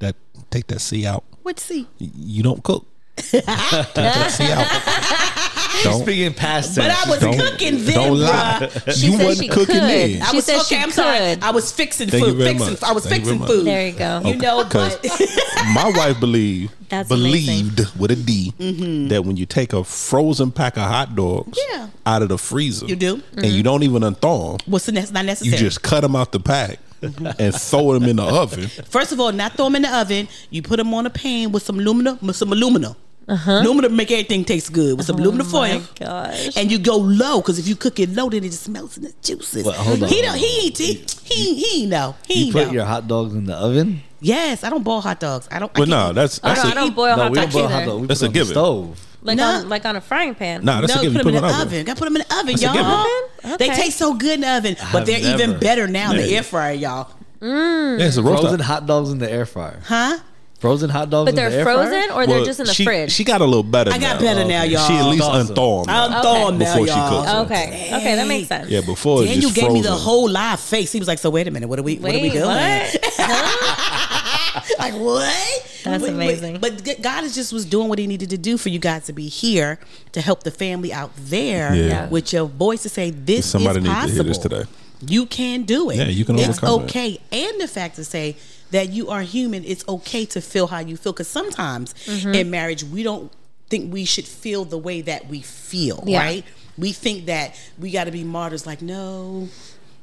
That take that C out. What see? Y- You don't cook. take that C out. Don't Speaking past tense. But. I was Don't- cooking then, don't lie. bruh. She you said wasn't she cooking could. then. I She was said okay. she I'm sorry. could. I was fixing Thank you food. very Fixing. much. I was Thank you fixing very much. food. There you go. You know, 'Cause but my wife believed That's believed with a D mm-hmm. that when you take a frozen pack of hot dogs Yeah. out of the freezer, You do? and you mm-hmm. don't even unthaw them, what's the next? Not necessary. you just cut them out the pack mm-hmm. and throw them in the oven. First of all, not throw them in the oven. You put them on a pan with some aluminum, with some aluminum. Aluminum make everything taste good with some aluminum Uh-huh. oh foil. gosh. And you go low because if you cook it low, then it just melts in the juices. But hold on. He don't. He ain't. He he he ain't know. He You put know. your hot dogs in the oven? yes, I don't boil hot dogs. I don't. But can't- no, that's Oh, that's no, I a, don't boil no, hot we don't dogs boil hot dogs. That's a it given. stove. like Nah. on like on a frying pan. nah, that's no, a given. put You them in the it oven. Got to put them in the oven, That's y'all. given. They taste so good in the oven, but they're even better now in the air fryer, y'all. Yeah, it's a roast. Frozen hot dogs in the air fryer. Huh? Frozen hot dogs But they're air frozen fryer? or they're Well, just in the she, fridge. She got a little better. I got now. better now, y'all. She at least Awesome. unthaw them. I'm now. throwing them now, Before she y'all. cooks them. okay. Okay, that makes sense. Yeah, before it's Daniel just gave frozen. me the whole live face. He was like, "So wait a minute, what are we? what are we doing? what? like what? That's But- but- amazing. But, G- God is just was doing what He needed to do for you guys to be here to help the family out there Yeah. with your voice to say this Somebody is needs to possible. hear this today. You can do it. Yeah, you can It's overcome it. okay, and the fact to say that you are human. It's okay to feel how you feel because sometimes Mm-hmm. in marriage we don't think we should feel the way that we feel. Yeah. Right? We think that we got to be martyrs. Like no.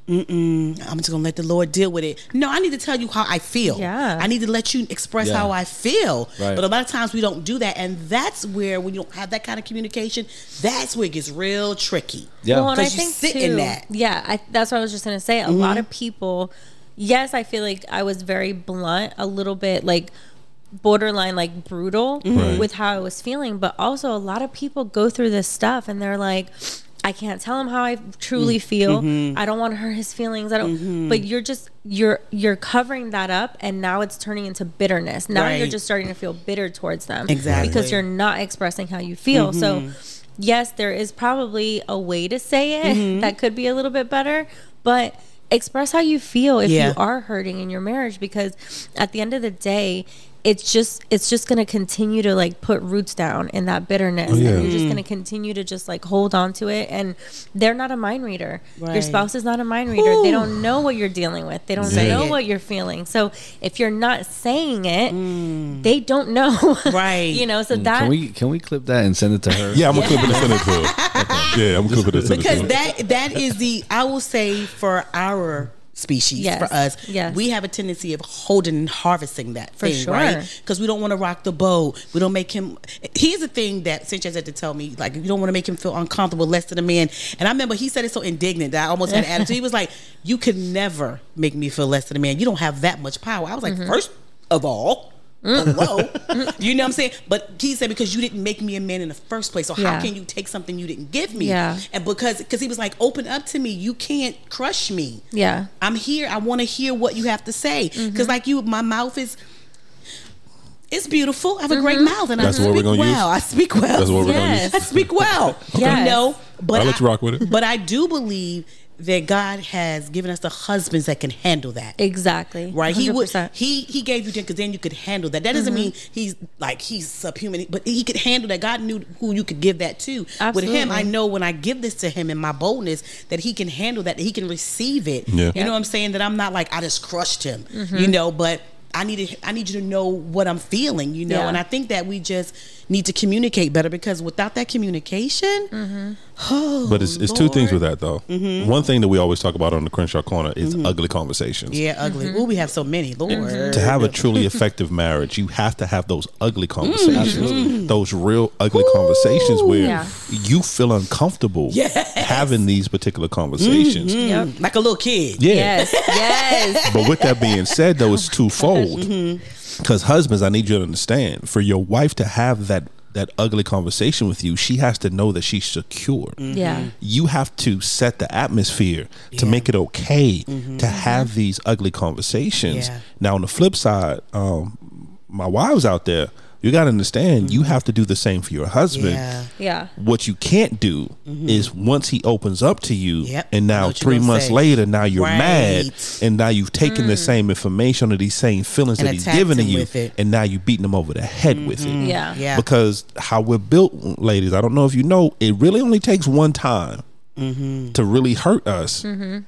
Mm-mm, I'm just gonna let the Lord deal with it. No, I need to tell you how I feel. Yeah. I need to let you express Yeah. how I feel. Right. But a lot of times we don't do that, and that's where when you don't have that kind of communication, that's where it gets real tricky. Yeah. Well, and I 'Cause you think sit too, in that. Mm-hmm. Yeah, I, that's what I was just gonna say. A lot of people, yes, I feel like I was very blunt, a little bit like borderline like brutal Mm-hmm. Right. with how I was feeling, but also a lot of people go through this stuff and they're like. I can't tell him how I truly Mm-hmm. feel. I don't want to hurt his feelings. I don't. But you're just you're you're covering that up, and now it's turning into bitterness. Now you're just starting to feel bitter towards them, Exactly. because you're not expressing how you feel. So, yes, there is probably a way to say it that could be a little bit better, but express how you feel if Yeah. you are hurting in your marriage because at the end of the day it's just it's just going to continue to like put roots down in that bitterness. Oh, yeah. and you're just mm. going to continue to just like hold on to it. And they're not a mind reader. Your spouse is not a mind reader. They don't know what you're dealing with. They don't Yeah. know what you're feeling. So if you're not saying it mm. they don't know. Right. you know so mm. that Can we can we clip that and send it to her? Yeah, I'm gonna clip it and send it to her. Yeah, I'm gonna clip it and send it to because that that is the I will say for our species Yes. for us Yes. we have a tendency of holding and harvesting that For thing sure. right because we don't want to rock the boat we don't make him here's the thing that Sanchez had to tell me like you don't want to make him feel uncomfortable less than a man and I remember he said it so indignant that I almost had an attitude he was like you could never make me feel less than a man you don't have that much power I was like Mm-hmm. first of all. Hello, you know what I'm saying? But he said because you didn't make me a man in the first place, so Yeah. how can you take something you didn't give me? Yeah. And because because he was like, open up to me. You can't crush me. yeah I'm here. I want to hear what you have to say. Because Mm-hmm. like you, my mouth is. It's beautiful. I have a Mm-hmm. great mouth, and That's I what we're speak gonna use? well. I speak well. That's what we're gonna Yes. I speak well. Yes. You know, but I'll let I- you rock with it. But I do believe that God has given us the husbands that can handle that. exactly Right, he would. 100%. He he gave you because then you could handle that. That doesn't Mm-hmm. mean he's like he's subhuman, but he could handle that. God knew who you could give that to. With him, I know when I give this to him in my boldness that he can handle that. That he can receive it. Yeah. You know what I'm saying? That I'm not like I just crushed him. Mm-hmm. You know, but. I need to, I need you to know what I'm feeling, you know, Yeah. and I think that we just need to communicate better because without that communication, mm-hmm. oh, but it's, it's two things with that though. Mm-hmm. One thing that we always talk about on the Crenshaw Corner is mm-hmm. ugly conversations. Yeah, ugly. Ooh, we have so many. Lord. To have a truly effective marriage, you have to have those ugly mm, conversations, mm. those real ugly conversations where Yeah. you feel uncomfortable Yes. having these particular conversations. Yep. like a little kid. Yeah. Yes. Yes. But with that being said, though, it's twofold. Because husbands, I need you to understand, for your wife to have that that ugly conversation with you, she has to know that she's secure. Yeah. You have to set the atmosphere to make it okay to have these ugly conversations. Yeah. Now, on the flip side, um, my wives out there, you got to understand, you have to do the same for your husband. Yeah. Yeah. What you can't do is once he opens up to you, Yep. and now three months say. later, now you're mad, and now you've taken the mm. same information or these same feelings And that he's given to you, and now you're beating him over the head with it. Mm-hmm. Yeah. Yeah. Because how we're built, ladies, I don't know if you know, it really only takes one time Mm-hmm. to really hurt us, and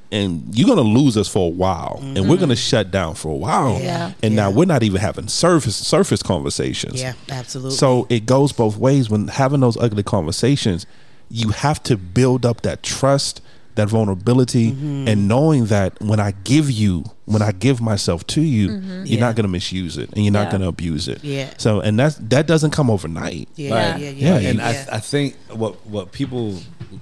you're gonna lose us for a while, and we're gonna shut down for a while. Mm-hmm. Yeah. And now we're not even having surface surface conversations. Yeah, absolutely. So it goes both ways. When having those ugly conversations, you have to build up that trust, that vulnerability, Mm-hmm. and knowing that when I give you, when I give myself to you, you're Mm-hmm. Yeah. not going to misuse it and you're not going to abuse it. Yeah. So, and that's that doesn't come overnight. yeah, Right. yeah, yeah, Yeah, and yeah. I, I think what what people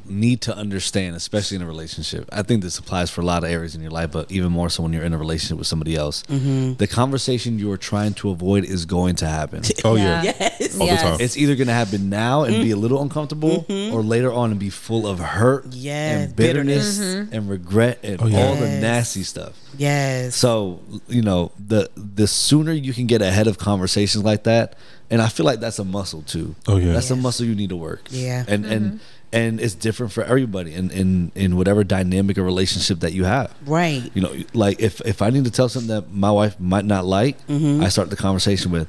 need to understand, especially in a relationship, I think this applies for a lot of areas in your life, but even more so when you're in a relationship with somebody else. Mm-hmm. The conversation you are trying to avoid is going to happen. Oh yeah. Yeah. yes. All the time. It's either going to happen now and be a Mm-hmm. little uncomfortable, or later on and be full of hurt Yes, and bitterness bitterness. and regret and Oh, yeah. all the nasty stuff. Yes. So you know the the sooner you can get ahead of conversations like that, and I feel like that's a muscle too. Oh, yeah. that's a muscle you need to work. Yeah. and and and it's different for everybody in in in whatever dynamic or relationship that you have. right. You know, like if if I need to tell something that my wife might not like, Mm-hmm. I start the conversation with,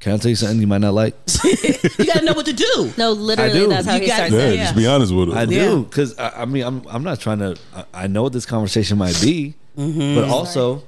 "Can I tell you something you might not like?" you got to know what to do. No, literally, do. that's how You he got- starts Yeah, it. Yeah. just be honest with it. I Yeah. do because I, I mean I'm I'm not trying to. I, I know what this conversation might be, Mm-hmm. but also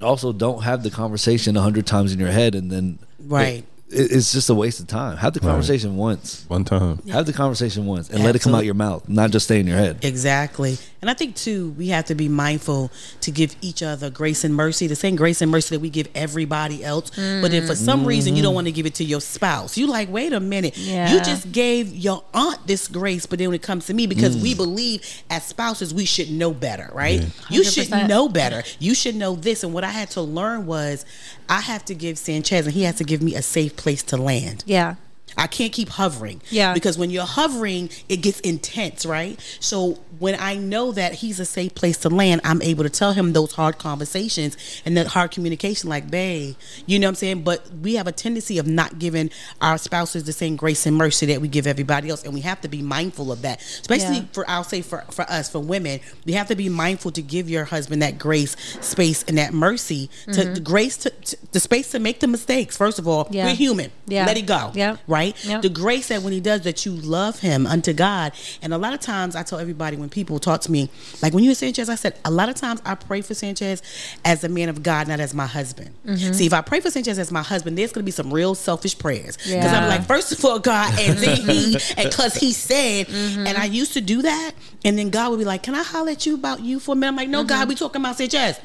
also don't have the conversation a hundred times in your head and then Right. It, it's just a waste of time. Have the conversation once. One time. Have the conversation once and let it come out your mouth, not just stay in your head. Exactly. And I think too, we have to be mindful to give each other grace and mercy, the same grace and mercy that we give everybody else. But if for some reason you don't mm-hmm. want to give it to your spouse, you like, wait a minute, Yeah. you just gave your aunt this grace, but then when it comes to me, because we mm. believe as spouses we should know better, right? You should know better. You should know this. And what I had to learn was I have to give Sanchez and he has to give me a safe place to land. Yeah. I can't keep hovering. Yeah. Because when you're hovering, it gets intense, right? So when I know that he's a safe place to land, I'm able to tell him those hard conversations and that hard communication, like, babe, you know what I'm saying? But we have a tendency of not giving our spouses the same grace and mercy that we give everybody else. And we have to be mindful of that. Especially Yeah. for I'll say for, for us, for women, we have to be mindful to give your husband that grace, space, and that mercy to the grace to, to the space to make the mistakes. First of all, Yeah. we're human. Yeah. Let it go. Yep. Right? Yep. The grace that when he does that you love him unto God. And a lot of times I tell everybody when people talk to me, like when you were Sanchez, I said, a lot of times I pray for Sanchez as a man of God, not as my husband. Mm-hmm. See, if I pray for Sanchez as my husband, there's gonna be some real selfish prayers. Because Yeah. I'm like, first of all, God, and then he and cause he said, Mm-hmm. and I used to do that, and then God would be like, Can I holler at you about you for a minute? I'm like, No, Mm-hmm. God, we talking about Sanchez.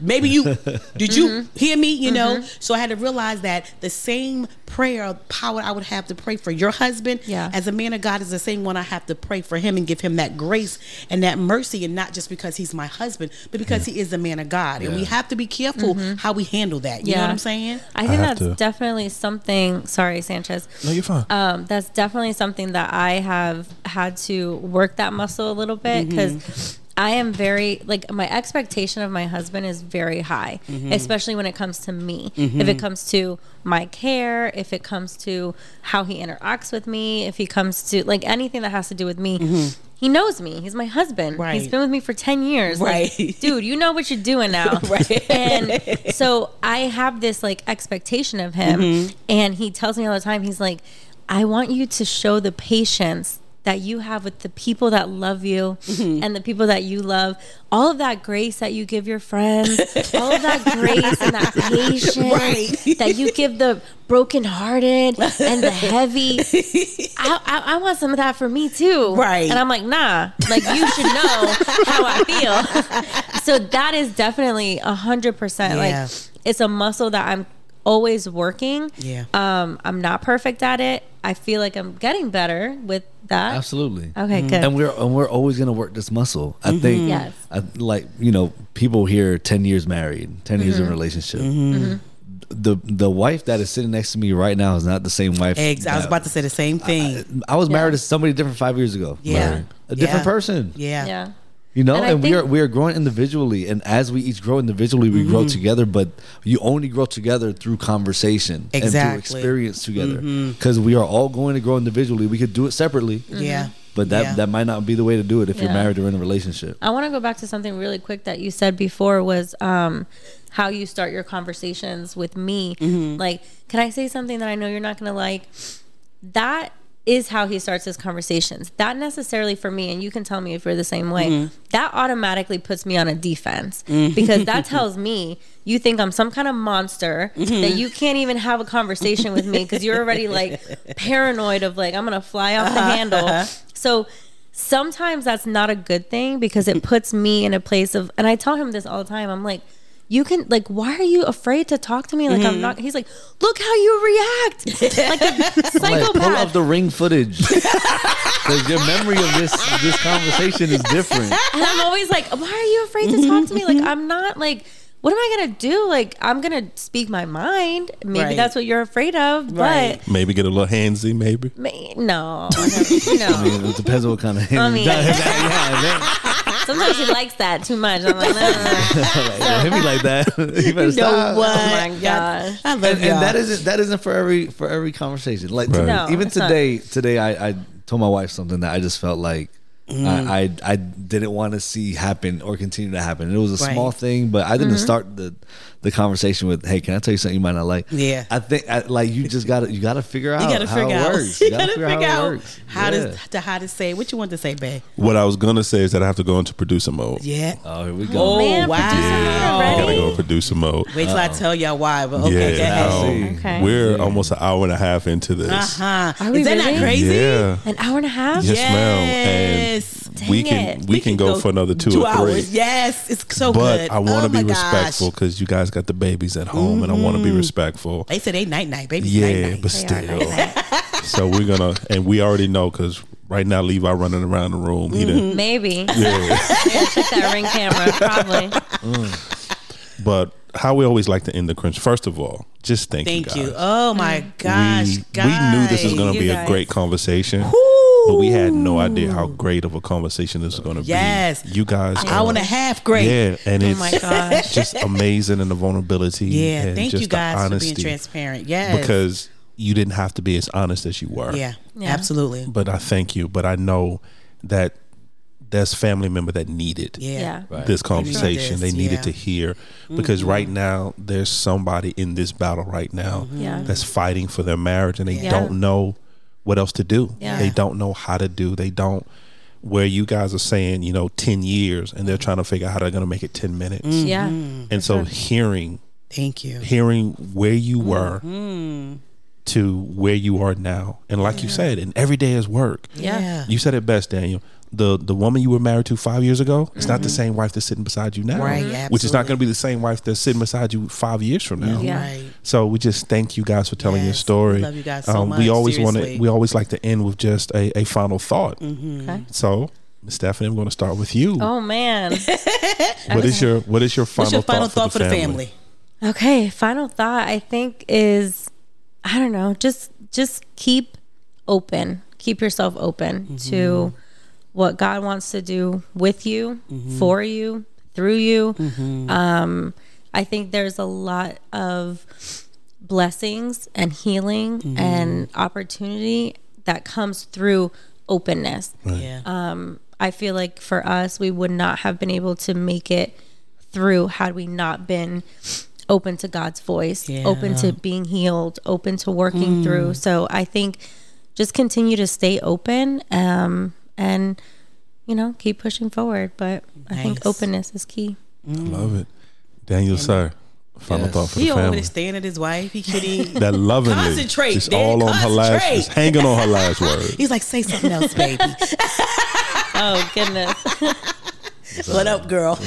Maybe you did you Mm-hmm. hear me? You know? So I had to realize that the same prayer power I would have to pray for your husband Yeah. as a man of God is the same one I have to pray for him and give him that grace and that mercy and not just because he's my husband, but because he is a man of God. And we have to be careful how we handle that. You know what I'm saying? I think have that's to- definitely something. Sorry, Sanchez. No, you're fine. Um, that's definitely something that I have had to work that muscle a little bit because I am very like my expectation of my husband is very high, mm-hmm. especially when it comes to me. If mm-hmm. it comes to my care, if it comes to how he interacts with me, if he comes to like anything that has to do with me. Mm-hmm. He knows me. He's my husband. He's been with me for 10 years. Like, Right. dude, you know what you're doing now. Right. And so I have this like expectation of him. Mm-hmm. And he tells me all the time, he's like, I want you to show the patience that you have with the people that love you Mm-hmm. and the people that you love, all of that grace that you give your friends, all of that grace and that patience Right. that you give the brokenhearted and the heavy. I, I, I want some of that for me too. Right. And I'm like, nah, like you should know how I feel. so that is definitely a hundred percent like it's a muscle that I'm always working. Yeah. Um, I'm not perfect at it. I feel like I'm getting better with that. Absolutely. Okay, good. And we're and we're always gonna work this muscle. I Mm-hmm. think. Yes. I, like you know, people here ten years married, 10 years in a relationship. Mm-hmm. The the wife that is sitting next to me right now is not the same wife. Eggs. I was about to say the same thing. I was married to somebody different five years ago. Yeah. Like, a different Yeah. person. yeah. yeah. You know, And and, I we are we are growing individually, and as we each grow individually, we Mm-hmm. grow together. But you only grow together through conversation and through experience together. Because we are all going to grow individually. We could do it separately, Yeah. but that Yeah. that might not be the way to do it if you're married or in a relationship. I want to go back to something really quick that you said before was um, how you start your conversations with me. Mm-hmm. Like, can I say something that I know you're not going to like? That is how he starts his conversations. That necessarily for me, and you can tell me if you're the same way, Mm-hmm. that automatically puts me on a defense because that tells me you think I'm some kind of monster Mm-hmm. that you can't even have a conversation with me because you're already like paranoid of like, I'm going to fly off the Uh-huh. handle. So, sometimes that's not a good thing because it puts me in a place of and I tell him this all the time. I'm like, you can like why are you afraid to talk to me like Mm-hmm. I'm not he's like, look how you react. like a Like, pull psychopath. up the ring footage. Because your memory of this this conversation is different. and I'm always like, why are you afraid to talk to me? Like I'm not like what am I gonna do? Like I'm gonna speak my mind. Maybe Right. that's what you're afraid of, Right. Maybe get a little handsy, maybe. but ma- no, I no. mean, it depends on what kind of. I mean- yeah, man. Sometimes he likes that too much. I'm like, no, no, no. Don't hit me like that. you better stop. know what? Oh my gosh. I love and, y'all. and that isn't that isn't for every for every conversation. Like Right. No, even it's not. today, today I, I told my wife something that I just felt like Mm. I, I I didn't want to see happen or continue to happen. It was a Right. small thing, but I didn't Mm-hmm. start the the conversation with, "Hey, can I tell you something you might not like?" Yeah. I think I, like you just got to you got to figure out you gotta how figure it out. works. You gotta gotta figure figure how it out works. how Yeah. to to how to say what you want to say, babe. What I was gonna say is that I have to go into producer mode. Yeah. Oh, here we go. Oh, Man, wow. producer mode I gotta go in producer mode. Wait till I tell y'all why. But okay, go yeah, ahead. um, Okay. we're almost an hour and a half into this. Uh huh. Are we Is that really? not crazy? Yeah. An hour and a half? Yes, ma'am. Yes. And we Dang can it. we, can, go, for another two, or three. hours. Yes, it's so But good. But I want to Oh be gosh. respectful because you guys got the babies at home, and I want to be mm-hmm. respectful. They said they night night, baby. Yeah, night night. but They are still. nice. so we're gonna, and we already know because right now Levi running around the room. He didn't. Mm-hmm. Maybe. Yeah. Yeah, check that ring camera. Probably. Mm. but how we always like to end the crunch. First of all, just thank, you. Thank you. you. Oh my mm. gosh, we, guys. we knew this was going to You be a great conversation, but we had no idea how great of a conversation this was going to Yes. be. Yes, you guys, hour are- and a half. Great. Yeah, and Oh it's my just amazing and the vulnerability. Yeah. and Thank just you guys for being transparent. Yes. because you didn't have to be as honest as you were. yeah, Yeah. absolutely. But I thank you. But I know that there's family member that needed Yeah. Yeah. Right. this needed conversation. this, They needed yeah. to hear because mm-hmm. right now there's somebody in this battle right now mm-hmm. Yeah. that's fighting for their marriage and they Yeah. don't know what else to do. Yeah. They don't know how to do. They don't where you guys are saying, you know, 10 years and they're trying to figure out how they're going to make it 10 minutes. Yeah. And so hearing Thank you. hearing where you were Mm-hmm. to where you are now. And like you said, and every day is work. Yeah. You said it best, Daniel. The the woman you were married to five years ago, it's not the same wife that's sitting beside you now. Mm-hmm. Right, Which is not going to be the same wife that's sitting beside you five years from now. Yeah. Right. So we just thank you guys for telling your story. Um, we love you guys so We much, always want to. We always like to end with just a, a final thought. Okay. So, Ms. Stephanie, I'm going to start with you. Oh man. what is your What is your final What's your final thought, thought for the family? Okay, final thought I think is I don't know, just just keep open. Keep yourself open to what God wants to do with you, for you, through you. Um I think there's a lot of blessings and healing and opportunity that comes through openness. Yeah. Um, I feel like for us, we would not have been able to make it through had we not been open to God's voice, Yeah. open to being healed, open to working through. So I think just continue to stay open um, and you know keep pushing forward. But I think openness is key. I love it. Daniel, sir, final Yes. thought for He the over family. there staring at his wife. He kidding. That lovingly, Concentrate, just Dan, all on her last, concentrate. hanging on her last word. He's like, say something else, baby. Oh goodness. what up, girl?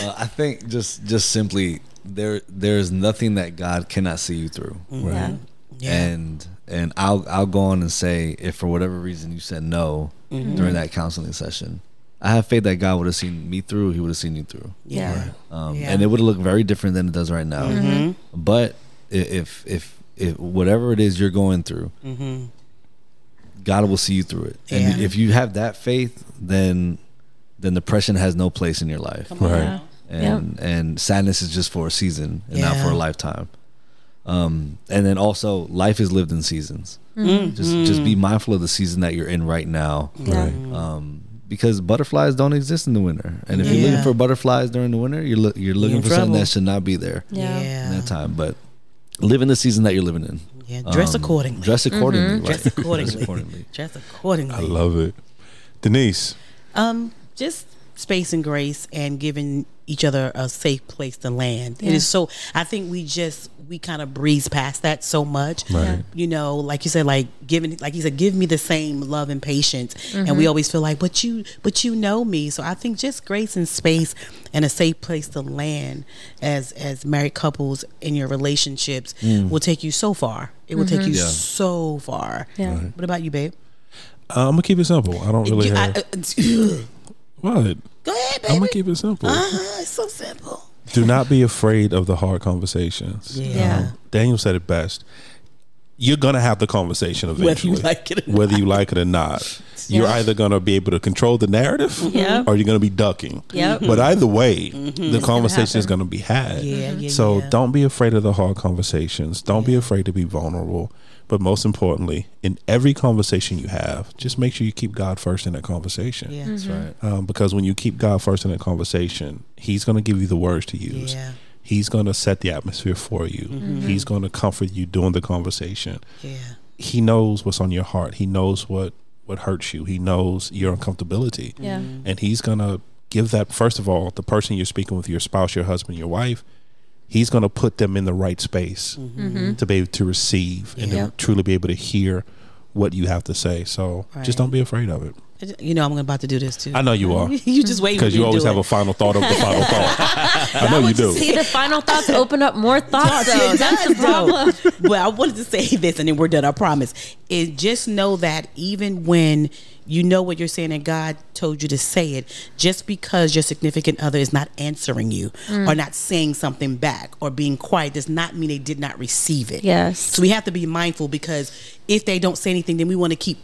Uh, I think just just simply there there's nothing that God cannot see you through. yeah. Yeah. And and I'll I'll go on and say if for whatever reason you said no Mm-hmm. during that counseling session, I have faith that God would have seen me through. He would have seen you through, Yeah. um, Yeah. and it would have looked very different than it does right now. Mm-hmm. But if if if whatever it is you're going through, God will see you through it. And Mm-hmm. If you have that faith, then then depression has no place in your life Right. and and sadness is just for a season and not for a lifetime. Um, and then also life is lived in seasons. Mm-hmm. Just just be mindful of the season that you're in right now, Yeah. Right. um, because butterflies don't exist in the winter. And if you're looking for butterflies during the winter, you're look you're looking in for something that should not be there Yeah. Yeah. in that time. But live in the season that you're living in. Yeah, dress Um, accordingly. Dress accordingly. Right? Dress accordingly. Dress accordingly. Dress accordingly. I love it. Denise, Um, just space and grace and giving each other a safe place to land. It Yeah. is so I think we just we kind of breeze past that so much. Right. You know, like you said, like giving like you said, give me the same love and patience. And we always feel like, but you but you know me. So I think just grace and space and a safe place to land as as married couples in your relationships will take you so far. It will take you Yeah. so far. Yeah. What about you, babe? uh, I'm gonna keep it simple. I don't really You- I- uh, what. go ahead, baby. I'm gonna keep it simple. Uh-huh, it's so simple. Do not be afraid of the hard conversations. Yeah. Yeah. Um, Daniel said it best. You're gonna have the conversation Whether eventually, you like it or whether you like it or not. You're either gonna be able to control the narrative, Yep. or you're gonna be ducking. Yep. But either way, mm-hmm. the conversation is gonna be had. Yeah, yeah, So yeah. don't be afraid of the hard conversations. Don't be afraid to be vulnerable. But most importantly, in every conversation you have, just make sure you keep God first in that conversation. Yeah. That's mm-hmm. right. Um, because when you keep God first in that conversation, He's going to give you the words to use. Yeah. He's going to set the atmosphere for you. Mm-hmm. He's going to comfort you during the conversation. Yeah. He knows what's on your heart. He knows what what hurts you. He knows your uncomfortability. Yeah. Mm-hmm. And he's going to give that first of all, the person you're speaking with, your spouse, your husband, your wife, he's going to put them in the right space mm-hmm. to be able to receive and Yeah. to truly be able to hear what you have to say. So Right. just don't be afraid of it. You know I'm about to do this too. I know you are. you just wait Because you always have a final thought of the final thought. I know you do. See, the final thoughts open up more thoughts. Though. It That's the problem. well, I wanted to say this, and then we're done. I promise. Is just know that even when you know what you're saying, and God told you to say it, just because your significant other is not answering you mm. or not saying something back or being quiet, does not mean they did not receive it. Yes. So we have to be mindful because if they don't say anything, then we want to keep.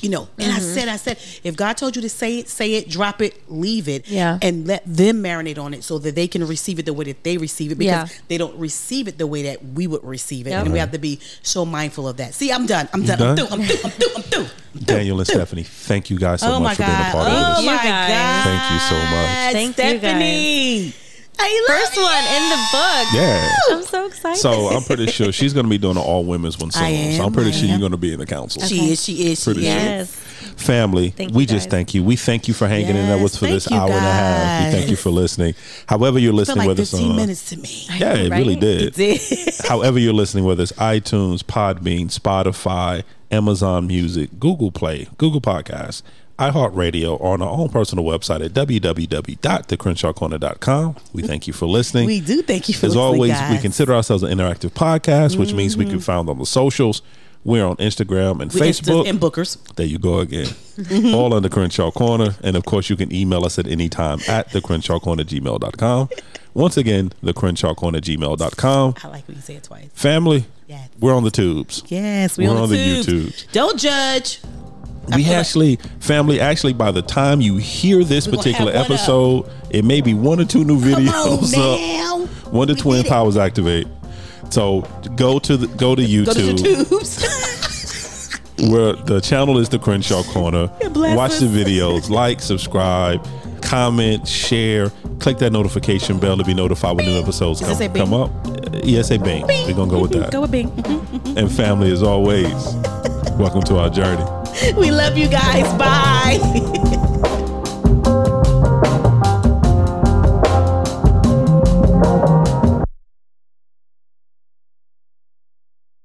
You know, and Mm-hmm. I said, I said, if God told you to say it, say it, drop it, leave it, Yeah. and let them marinate on it so that they can receive it the way that they receive it because Yeah. they don't receive it the way that we would receive it. Yep. And we have to be so mindful of that. See, I'm done. I'm done. done? I'm through. I'm through. I'm through. I'm through. Daniel and Stephanie, thank you guys so Oh much for being a God. part of Oh this. you my. God. Thank you so much. Thank you, guys. Stephanie. I love First one in the book. Yeah. I'm so excited. So I'm pretty sure she's going to be doing an all women's one soon. I so I'm pretty I sure you're going to be in the council. She is. She is. She Pretty is. sure. yes. Family, Thank we just guys. thank you. We thank you for hanging in there with us for this thank you, hour and a half. We thank you for listening. However you're listening, like whether it's 15 on, minutes to me. yeah, it really Right? did. Did. However you're listening, whether it's iTunes, Podbean, Spotify, Amazon Music, Google Play, Google Podcasts, iHeartRadio, or on our own personal website at www.thecrenshawcorner.com. We thank you for listening. we do thank you for As listening, always, we consider ourselves an interactive podcast, which means we can mm-hmm. be found on the socials. We're on Instagram and We- Facebook. and bookers. There you go again. Mm-hmm. All on the Crenshaw Corner. And of course, you can email us at any time at the Crenshaw Corner gmail.com. Once again, the Crenshaw Corner gmail.com. I like when you say it twice. Family, Yes. we're on the tubes. Yes, we We're on, on the, the tubes. YouTubes. Don't judge. We feel like- actually, family, actually, by the time you hear this particular episode, it may be one or two new videos on up. When the We twin powers activate. So go to the go to YouTube. Go to where the channel is the Crenshaw Corner. Watch us. the videos, like, subscribe, comment, share, click that notification bell to be notified when new episodes Does it say come, bing? come up. Uh, Yes, say bing. We're gonna go with that. Go with Bing. And family, as always, welcome to our journey. We love you guys. Bye.